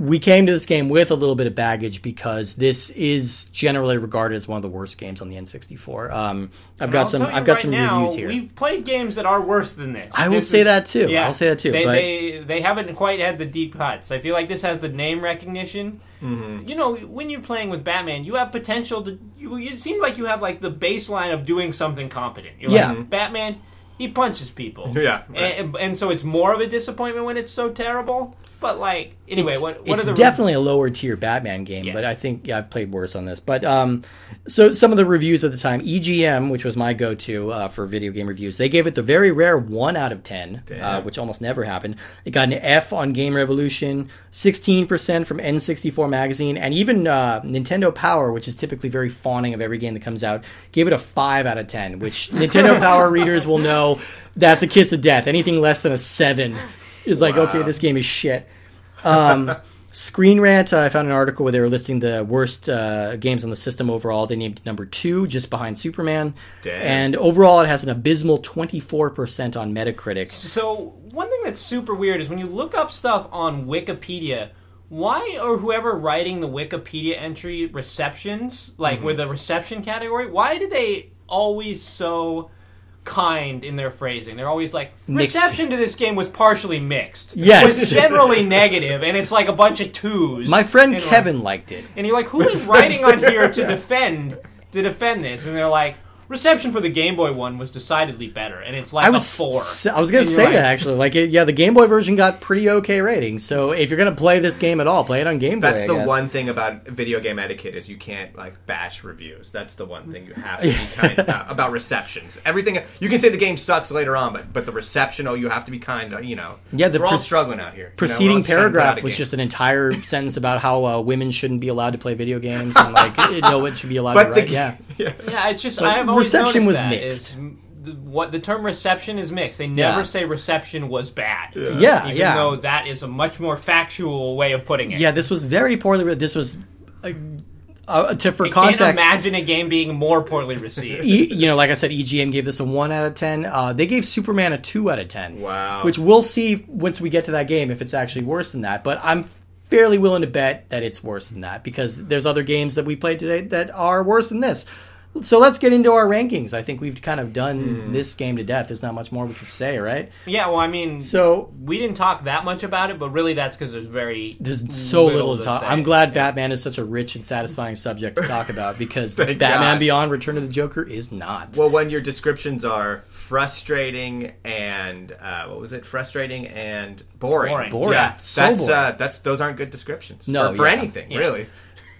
Speaker 2: we came to this game with a little bit of baggage because this is generally regarded as one of the worst games on the N64. Um, I've
Speaker 3: And
Speaker 2: got
Speaker 3: I'll
Speaker 2: some. I've got
Speaker 3: right
Speaker 2: some
Speaker 3: now,
Speaker 2: reviews here.
Speaker 3: We've played games that are worse than this.
Speaker 2: I will
Speaker 3: This
Speaker 2: say
Speaker 3: is-
Speaker 2: that too. I'll say that too,
Speaker 3: They,
Speaker 2: but-
Speaker 3: they they haven't quite had the deep cuts. I feel like this has the name recognition.
Speaker 2: Mm-hmm.
Speaker 3: You know, when you're playing with Batman, you have potential to. You, it seems like you have like the baseline of doing something competent. You're
Speaker 2: Yeah.
Speaker 3: like Batman. He punches people.
Speaker 4: Yeah, right.
Speaker 3: and, and so it's more of a disappointment when it's so terrible. But like anyway,
Speaker 2: it's,
Speaker 3: what what
Speaker 2: it's
Speaker 3: are the
Speaker 2: definitely a lower tier Batman game,
Speaker 3: Yeah.
Speaker 2: but I think yeah, I've played worse on this. But um, so some of the reviews at the time, EGM, which was my go-to uh, for video game reviews, they gave it the very rare one out of ten, uh, which almost never happened. It got an F on Game Revolution, sixteen percent from N64 magazine, and even uh, Nintendo Power, which is typically very fawning of every game that comes out, gave it a five out of ten. Which Nintendo Power readers will know that's a kiss of death. Anything less than a seven is like
Speaker 4: Wow.
Speaker 2: okay, this game is shit. Um, Screen Rant, uh, I found an article where they were listing the worst uh, games on the system overall. They named number two, just behind Superman.
Speaker 4: Damn.
Speaker 2: And overall, it has an abysmal 24% on Metacritic.
Speaker 3: So one thing that's super weird is when you look up stuff on Wikipedia, why are whoever writing the Wikipedia entry receptions, like
Speaker 2: Mm-hmm.
Speaker 3: with the reception category, why do they always so kind in their phrasing? They're always like
Speaker 2: Mixed.
Speaker 3: reception to this game was partially mixed.
Speaker 2: Yes.
Speaker 3: Was generally negative and it's like a bunch of twos.
Speaker 2: My friend
Speaker 3: And, like-
Speaker 2: Kevin liked it.
Speaker 3: and you're like, who is writing on here to defend to defend this? And they're like, reception for the Game Boy one was decidedly better, and it's like
Speaker 2: I was
Speaker 3: a four.
Speaker 2: s- I was gonna say
Speaker 3: like,
Speaker 2: that actually. Like, it, yeah, the Game Boy version got pretty okay ratings. So if you're gonna play this game at all, play it on Game Boy.
Speaker 4: That's
Speaker 2: I
Speaker 4: the
Speaker 2: guess.
Speaker 4: one thing about video game etiquette is you can't like bash reviews. That's the one thing you have to be kind about, about receptions. Everything you can say the game sucks later on, but but the reception, oh, you have to be kind. You know,
Speaker 2: Yeah, the
Speaker 4: we're all struggling out here. You know,
Speaker 2: Preceding
Speaker 4: just trying to put out
Speaker 2: paragraph was just an entire sentence about how uh, women shouldn't be allowed to play video games and like no one should be allowed
Speaker 4: But
Speaker 2: to
Speaker 4: the
Speaker 2: write. Yeah,
Speaker 3: Yeah, it's just
Speaker 2: But
Speaker 3: I have always
Speaker 2: reception was
Speaker 3: that,
Speaker 2: mixed.
Speaker 3: The, what the term reception is mixed. They never
Speaker 2: Yeah.
Speaker 3: say reception was bad.
Speaker 2: Yeah,
Speaker 3: even
Speaker 2: yeah.
Speaker 3: though that is a much more factual way of putting it.
Speaker 2: Yeah, this was very poorly. Re- this was uh, uh, to for
Speaker 3: I can't
Speaker 2: context.
Speaker 3: imagine a game being more poorly received.
Speaker 2: E, you know, like I said, EGM gave this a one out of ten. Uh, they gave Superman a two out of ten.
Speaker 4: Wow.
Speaker 2: Which we'll see once we get to that game if it's actually worse than that. But I'm fairly willing to bet that it's worse than that because there's other games that we played today that are worse than this. So let's get into our rankings. I think we've kind of done this game to death. There's not much more we can say, right?
Speaker 3: yeah, well, I mean,
Speaker 2: So
Speaker 3: we didn't talk that much about it, but really that's because there's very
Speaker 2: There's so little, to talk.
Speaker 3: say.
Speaker 2: I'm glad Batman is such a rich and satisfying subject to talk about because Batman
Speaker 4: God.
Speaker 2: Beyond: Return of the Joker is not.
Speaker 4: Well, when your descriptions are frustrating and uh, what was it? Frustrating and boring.
Speaker 3: Boring.
Speaker 2: Boring.
Speaker 4: Yeah,
Speaker 2: So
Speaker 4: that's
Speaker 2: boring.
Speaker 4: Uh, that's those aren't good descriptions.
Speaker 2: No,
Speaker 4: for, for
Speaker 2: yeah.
Speaker 4: anything
Speaker 3: Yeah.
Speaker 4: really.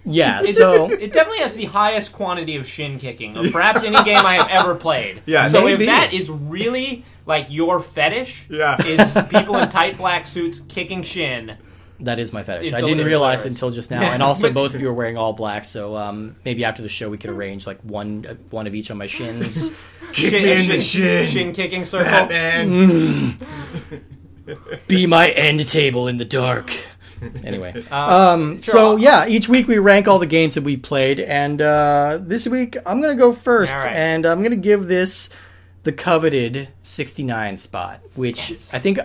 Speaker 2: Yeah, so
Speaker 3: It definitely has the highest quantity of shin kicking of perhaps any game I have ever played.
Speaker 4: Yeah,
Speaker 3: so
Speaker 2: maybe.
Speaker 3: if that is really like your fetish,
Speaker 4: Yeah.
Speaker 3: is people in tight black suits kicking shin.
Speaker 2: that is my fetish.
Speaker 3: It's
Speaker 2: I didn't realize until just now. And also, both of you are wearing all black, so um, maybe after the show we could arrange like one uh, one of each on my shins.
Speaker 4: Kick
Speaker 3: Shin,
Speaker 4: me in
Speaker 3: shin,
Speaker 4: the shin,
Speaker 3: shin kicking circle.
Speaker 4: Batman.
Speaker 2: Be my end table in the dark. Anyway,
Speaker 3: Uh,
Speaker 2: um,
Speaker 3: sure,
Speaker 2: so
Speaker 3: I'll-
Speaker 2: yeah, each week we rank all the games that we played, and uh, this week I'm gonna go first,
Speaker 3: All right.
Speaker 2: and I'm gonna give this the coveted 69 spot, which
Speaker 3: Yes.
Speaker 2: I think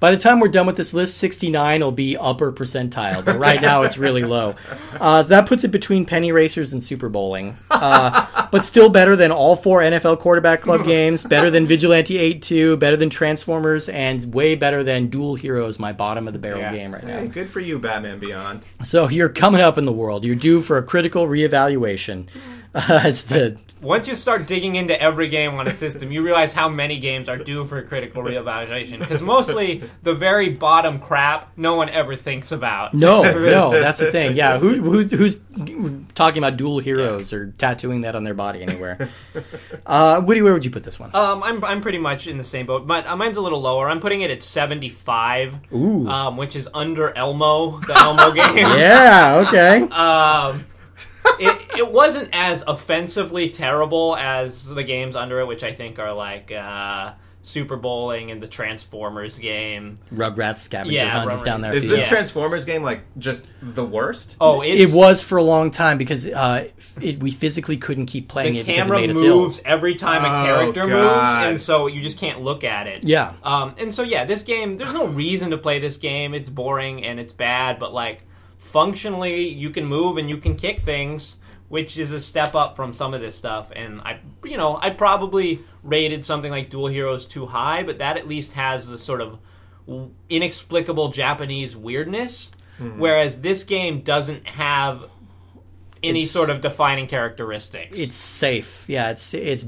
Speaker 2: By the time we're done with this list, 69 will be upper percentile, but right now it's really low. Uh, so that puts it between penny racers and super bowling, uh, but still better than all four NFL quarterback club games, better than Vigilante 8-2, better than Transformers, and way better than Dual Heroes, my bottom of the barrel
Speaker 3: Yeah.
Speaker 2: game right now.
Speaker 4: Hey, good for you, Batman Beyond.
Speaker 2: So you're coming up in the world. You're due for a critical reevaluation. Uh, as the
Speaker 3: Once you start digging into every game on a system, you realize how many games are due for a critical reevaluation. Because mostly the very bottom crap, no one ever thinks about.
Speaker 2: no, no, that's the thing. Yeah, who, who who's talking about dual heroes or tattooing that on their body anywhere? Uh, Woody, where would you put this one?
Speaker 3: Um, I'm I'm pretty much in the same boat, but uh, mine's a little lower. I'm putting it at 75,
Speaker 2: Ooh.
Speaker 3: um, which is under Elmo, the Elmo games.
Speaker 2: yeah, okay.
Speaker 3: Um, it, it wasn't as offensively terrible as the games under it, which I think are like uh, Super Bowling and the Transformers game.
Speaker 2: Rugrats scavenger
Speaker 3: Yeah,
Speaker 2: hunt is down there.
Speaker 4: Is this.
Speaker 3: Yeah.
Speaker 4: Transformers game like just the worst?
Speaker 3: Oh, it's,
Speaker 2: It was for a long time because uh, it, we physically couldn't keep playing
Speaker 3: the
Speaker 2: it because it
Speaker 3: camera
Speaker 2: made us ill.
Speaker 3: moves every time a
Speaker 4: Oh,
Speaker 3: character moves, and so you just can't look at it.
Speaker 2: Yeah.
Speaker 3: Um, and so yeah, this game. There's no reason to play this game. It's boring and it's bad, but like functionally, you can move and you can kick things, which is a step up from some of this stuff. And I, you know, I probably rated something like Dual Heroes too high, but that at least has the sort of inexplicable Japanese weirdness, hmm. whereas this game doesn't have any
Speaker 2: It's-
Speaker 3: sort of defining characteristics.
Speaker 2: It's safe. Yeah, it's it's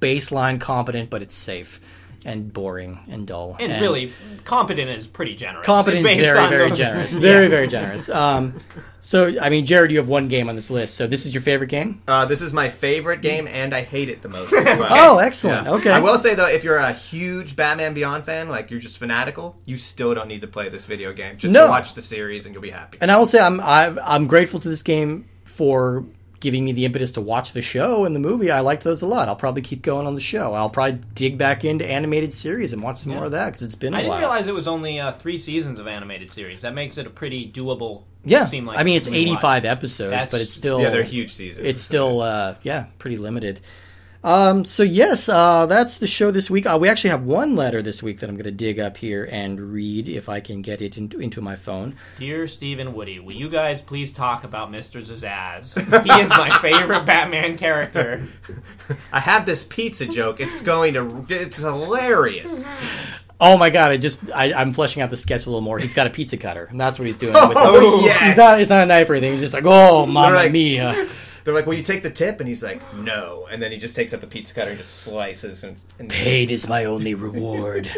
Speaker 2: baseline competent, but it's safe and boring and dull.
Speaker 3: and, really, competent is pretty generous.
Speaker 2: competent is very very
Speaker 3: those-
Speaker 2: generous. Very
Speaker 3: Yeah.
Speaker 2: very generous. Um, so I mean, Jared, you have one game on this list. So this is your favorite game?
Speaker 4: Uh, this is my favorite game, and I hate it the most. well.
Speaker 2: Oh, excellent.
Speaker 4: Yeah.
Speaker 2: Okay.
Speaker 4: I will say though, if you're a huge Batman Beyond fan, like you're just fanatical, you still don't need to play this video game. Just
Speaker 2: No.
Speaker 4: watch the series, and you'll be happy.
Speaker 2: And I will say I'm I've, I'm grateful to this game for giving me the impetus to watch the show and the movie. I liked those a lot. I'll probably keep going on the show. I'll probably dig back into animated series and watch some more of that because it's been a
Speaker 3: I didn't
Speaker 2: while.
Speaker 3: realize it was only uh, three seasons of animated series. That makes it a pretty doable.
Speaker 2: yeah,
Speaker 3: seem like
Speaker 2: I mean it's
Speaker 3: we watch.
Speaker 2: 85 episodes,
Speaker 3: That's-
Speaker 2: but it's still
Speaker 4: yeah, they're huge seasons.
Speaker 2: It's still uh, yeah pretty limited. Um, so yes, uh, that's the show this week. Uh, we actually have one letter this week that I'm going to dig up here and read if I can get it into, into my phone.
Speaker 3: Dear Stephen Woody, will you guys please talk about Mr. Zazaz? He is my favorite Batman character.
Speaker 4: I have this pizza joke. It's going to. It's hilarious.
Speaker 2: Oh my god! I just I, I'm fleshing out the sketch a little more. He's got a pizza cutter, and that's what he's doing. with
Speaker 4: Oh,
Speaker 2: his-
Speaker 4: yes.
Speaker 2: He's not. It's not a knife or anything. He's just like, oh, mamma
Speaker 4: like-
Speaker 2: mia.
Speaker 4: They're like, "Will you take the tip?" And he's like, "No." And then he just takes out the pizza cutter and just slices and. and
Speaker 1: Paid is my only reward.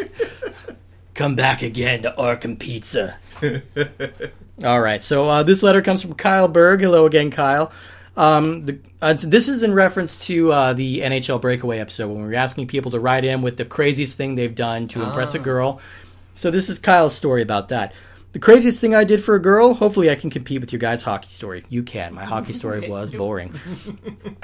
Speaker 1: Come back again to Arkham Pizza.
Speaker 2: All right. So uh, this letter comes from Kyle Berg. Hello again, Kyle. Um, the, uh, so this is in reference to uh, the NHL breakaway episode when we were asking people to write in with the craziest thing they've done to impress a girl. So this is Kyle's story about that. The craziest thing I did for a girl. Hopefully, I can compete with your guys' hockey story. You can. My hockey story was boring.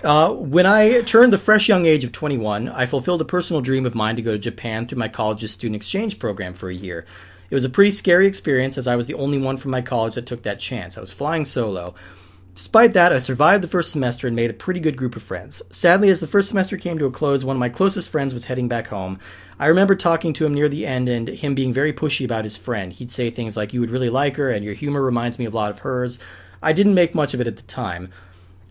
Speaker 2: Uh, when I turned the fresh young age of 21, I fulfilled a personal dream of mine to go to Japan through my college's student exchange program for a year. It was a pretty scary experience as I was the only one from my college that took that chance. I was flying solo. Despite that, I survived the first semester and made a pretty good group of friends. Sadly, as the first semester came to a close, one of my closest friends was heading back home. I remember talking to him near the end and him being very pushy about his friend. He'd say things like, You would really like her, and your humor reminds me a lot of hers. I didn't make much of it at the time.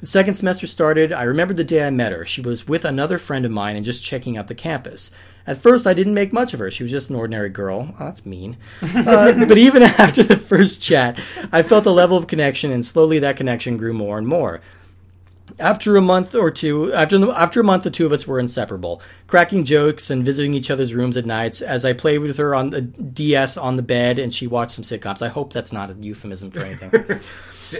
Speaker 2: The second semester started. I remember the day I met her. She was with another friend of mine and just checking out the campus. At first, I didn't make much of her. She was just an ordinary girl. Oh, that's mean. Uh, but even after the first chat, I felt a level of connection, and slowly that connection grew more and more. After a month or two, after after a month, the two of us were inseparable, cracking jokes and visiting each other's rooms at nights. As I played with her on the DS on the bed, and she watched some sitcoms. I hope that's not a euphemism for anything.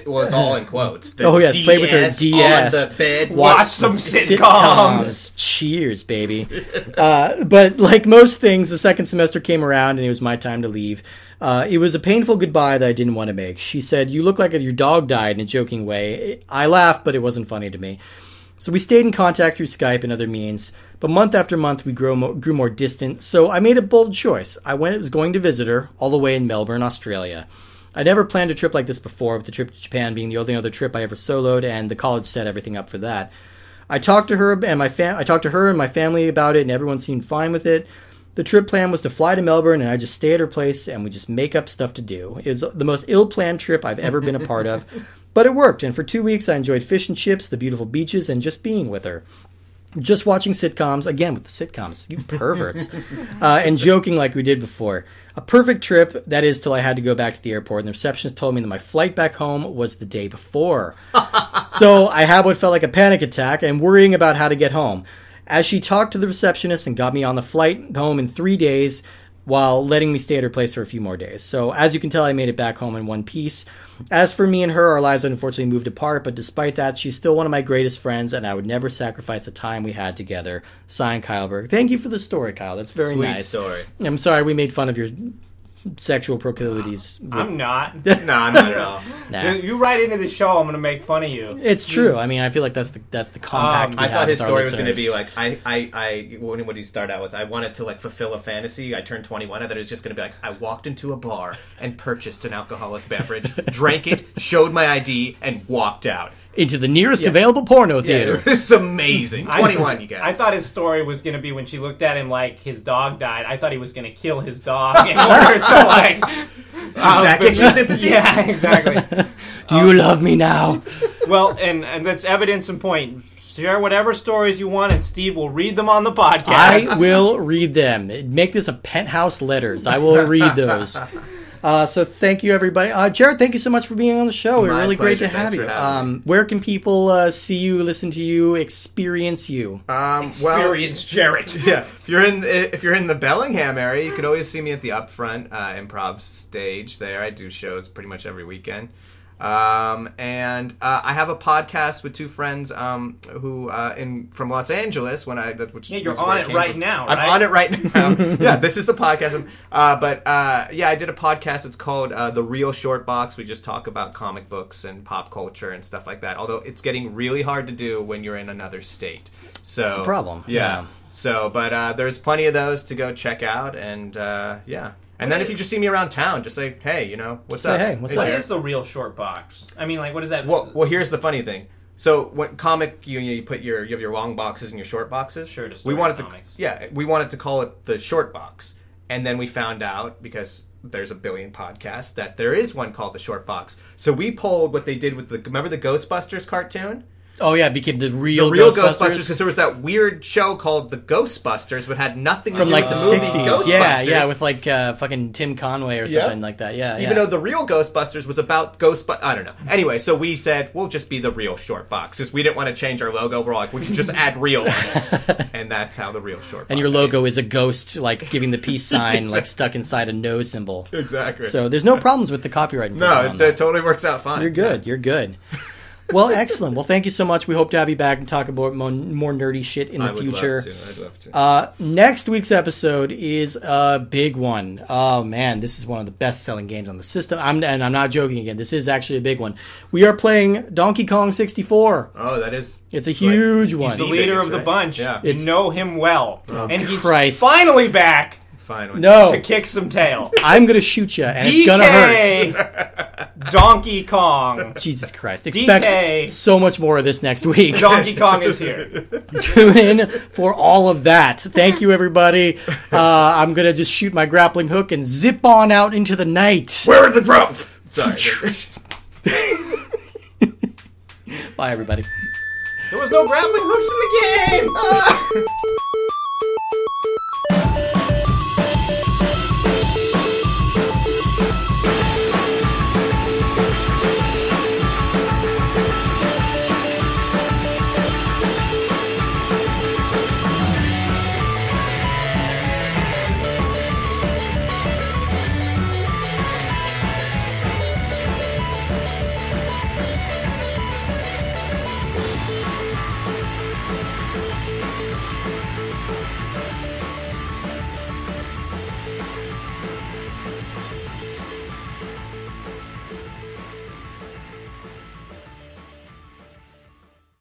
Speaker 4: Well, it's all in quotes. The
Speaker 2: Oh yes, play with her
Speaker 4: DS
Speaker 2: DS.
Speaker 4: on the bed.
Speaker 3: Watch some sitcoms.
Speaker 2: Cheers, baby. uh, but like most things, the second semester came around and it was my time to leave. Uh, it was a painful goodbye that I didn't want to make. She said, "You look like your dog died" in a joking way. I laughed, but it wasn't funny to me. So we stayed in contact through Skype and other means, but month after month we grew more, grew more distant. So I made a bold choice. I went was going to visit her all the way in Melbourne, Australia. I never planned a trip like this before, with the trip to Japan being the only other trip I ever soloed, and the college set everything up for that. I talked to her and my fam- I talked to her and my family about it, and everyone seemed fine with it. The trip plan was to fly to Melbourne and I just stay at her place and we just make up stuff to do. It was the most ill planned trip I've ever been a part of, but it worked. And for two weeks, I enjoyed fish and chips, the beautiful beaches, and just being with her. Just watching sitcoms, again with the sitcoms, you perverts, uh, and joking like we did before. A perfect trip, that is, till I had to go back to the airport, and the receptionist told me that my flight back home was the day before. so I had what felt like a panic attack and worrying about how to get home. As she talked to the receptionist and got me on the flight home in three days while letting me stay at her place for a few more days. So, as you can tell, I made it back home in one piece. As for me and her, our lives unfortunately moved apart, but despite that, she's still one of my greatest friends, and I would never sacrifice the time we had together. Signed, Kyle Berg. Thank you for the story, Kyle. That's very
Speaker 4: Sweet
Speaker 2: nice.
Speaker 4: story.
Speaker 2: I'm sorry we made fun of your sexual proclivities. with-
Speaker 3: I'm not.
Speaker 4: No, not at all.
Speaker 2: Nah.
Speaker 3: You write into the show, I'm going to make fun of you.
Speaker 2: It's true. I mean, I feel like that's the that's the compact.
Speaker 3: Um,
Speaker 2: we
Speaker 4: I
Speaker 2: have
Speaker 4: thought his
Speaker 2: with our
Speaker 4: story was going to be like I, I, I. What would he start out with? I wanted to like fulfill a fantasy. I turned 21. I thought it was just going to be like I walked into a bar and purchased an alcoholic beverage, drank it, showed my ID, and walked out.
Speaker 2: Into the nearest available porno theater.
Speaker 4: It was amazing. 21, you guys.
Speaker 3: I thought his story was going to be when she looked at him like his dog died. I thought he was going to kill his dog in order to like.
Speaker 4: that um, gets you sympathy.
Speaker 3: Yeah, exactly.
Speaker 2: Do you um, love me now?
Speaker 3: well, and and that's evidence and point. Share whatever stories you want, and Steve will read them on the podcast.
Speaker 2: I will read them. Make this a penthouse letters. I will read those. Uh, so thank you, everybody. Uh, Jared, thank you so much for being on the show. We're
Speaker 4: My
Speaker 2: really great to
Speaker 4: pleasure.
Speaker 2: have
Speaker 4: Thanks
Speaker 2: you. Um, where can people uh, see you, listen to you, experience you?
Speaker 4: Um, well,
Speaker 3: Experience Jared.
Speaker 4: yeah. If you're in if you're in the Bellingham area, you can always see me at the Upfront uh, Improv stage. There, I do shows pretty much every weekend. Um, and uh, I have a podcast with two friends um, who uh, in from Los Angeles. When I that- which
Speaker 3: Yeah, you're on it right
Speaker 4: from.
Speaker 3: now,
Speaker 4: I'm on it right now. yeah, this is the podcast. Uh, but uh, yeah, I did a podcast. It's called uh, The Real Short Box. We just talk about comic books and pop culture and stuff like that. Although it's getting really hard to do when you're in another state. So
Speaker 2: It's a problem.
Speaker 4: yeah.
Speaker 2: Yeah.
Speaker 4: So, but uh, there's plenty of those to go check out, and uh, yeah. And then if you just see me around town, just say, "Hey, you know, what's
Speaker 2: Say,
Speaker 4: up?"
Speaker 2: "Hey, what's
Speaker 3: What
Speaker 2: up?"
Speaker 4: Jared.
Speaker 3: is the real short box? I mean, like, what is that?
Speaker 4: Well, well, here's the funny thing. So, when comic, you you put your you have your long boxes and your short boxes.
Speaker 3: Sure, to
Speaker 4: we
Speaker 3: store
Speaker 4: wanted
Speaker 3: comics.
Speaker 4: to, yeah, we wanted to call it the short box, and then we found out because there's a billion podcasts that there is one called the short box. So we pulled what they did with the remember the Ghostbusters cartoon.
Speaker 2: Oh yeah, it became the real,
Speaker 4: the real
Speaker 2: Ghostbusters,
Speaker 4: because there was that weird show called the Ghostbusters, but had nothing to
Speaker 2: from
Speaker 4: do
Speaker 2: like
Speaker 4: with
Speaker 2: the '60s. Yeah, yeah, with like uh, fucking Tim Conway or
Speaker 4: Yeah.
Speaker 2: something like that. Yeah,
Speaker 4: Even
Speaker 2: yeah.
Speaker 4: though the real Ghostbusters was about Ghostbusters, I don't know. Anyway, so we said we'll just be the real short box because we didn't want to change our logo. We're like, we can just add real, and that's how the real short. Box.
Speaker 2: And your
Speaker 4: came.
Speaker 2: logo is a ghost, like giving the peace sign, like stuck inside a no symbol.
Speaker 4: exactly.
Speaker 2: So there's no problems with the copyright.
Speaker 4: no, it, it totally works out fine.
Speaker 2: You're good. You're good. Well, excellent. Well, thank you so much. We hope to have you back and talk about more, more nerdy shit in the
Speaker 4: I would
Speaker 2: future.
Speaker 4: love to. I'd love to.
Speaker 2: Uh, next week's episode is a big one. Oh man, this is one of the best-selling games on the system. I'm and I'm not joking again. This is actually a big one. We are playing Donkey Kong 64.
Speaker 4: oh, that is.
Speaker 2: It's a huge one.
Speaker 3: He's the
Speaker 4: The
Speaker 3: leader
Speaker 4: biggest,
Speaker 3: of the
Speaker 4: right?
Speaker 3: bunch.
Speaker 4: Yeah.
Speaker 3: You
Speaker 2: It's-
Speaker 3: know him well, and he's
Speaker 2: Christ.
Speaker 3: finally back
Speaker 4: Fine. with
Speaker 2: No,
Speaker 3: to kick some tail.
Speaker 2: I'm gonna shoot you, and it's gonna hurt.
Speaker 3: DK Donkey Kong.
Speaker 2: Jesus Christ! Expect
Speaker 3: DK.
Speaker 2: so much more of this next week.
Speaker 3: Donkey Kong is here.
Speaker 2: Tune in for all of that. Thank you, everybody. Uh, I'm gonna just shoot my grappling hook and zip on out into the night.
Speaker 4: Where are the drums? Sorry.
Speaker 2: Bye, everybody.
Speaker 3: There was no grappling hooks in the game.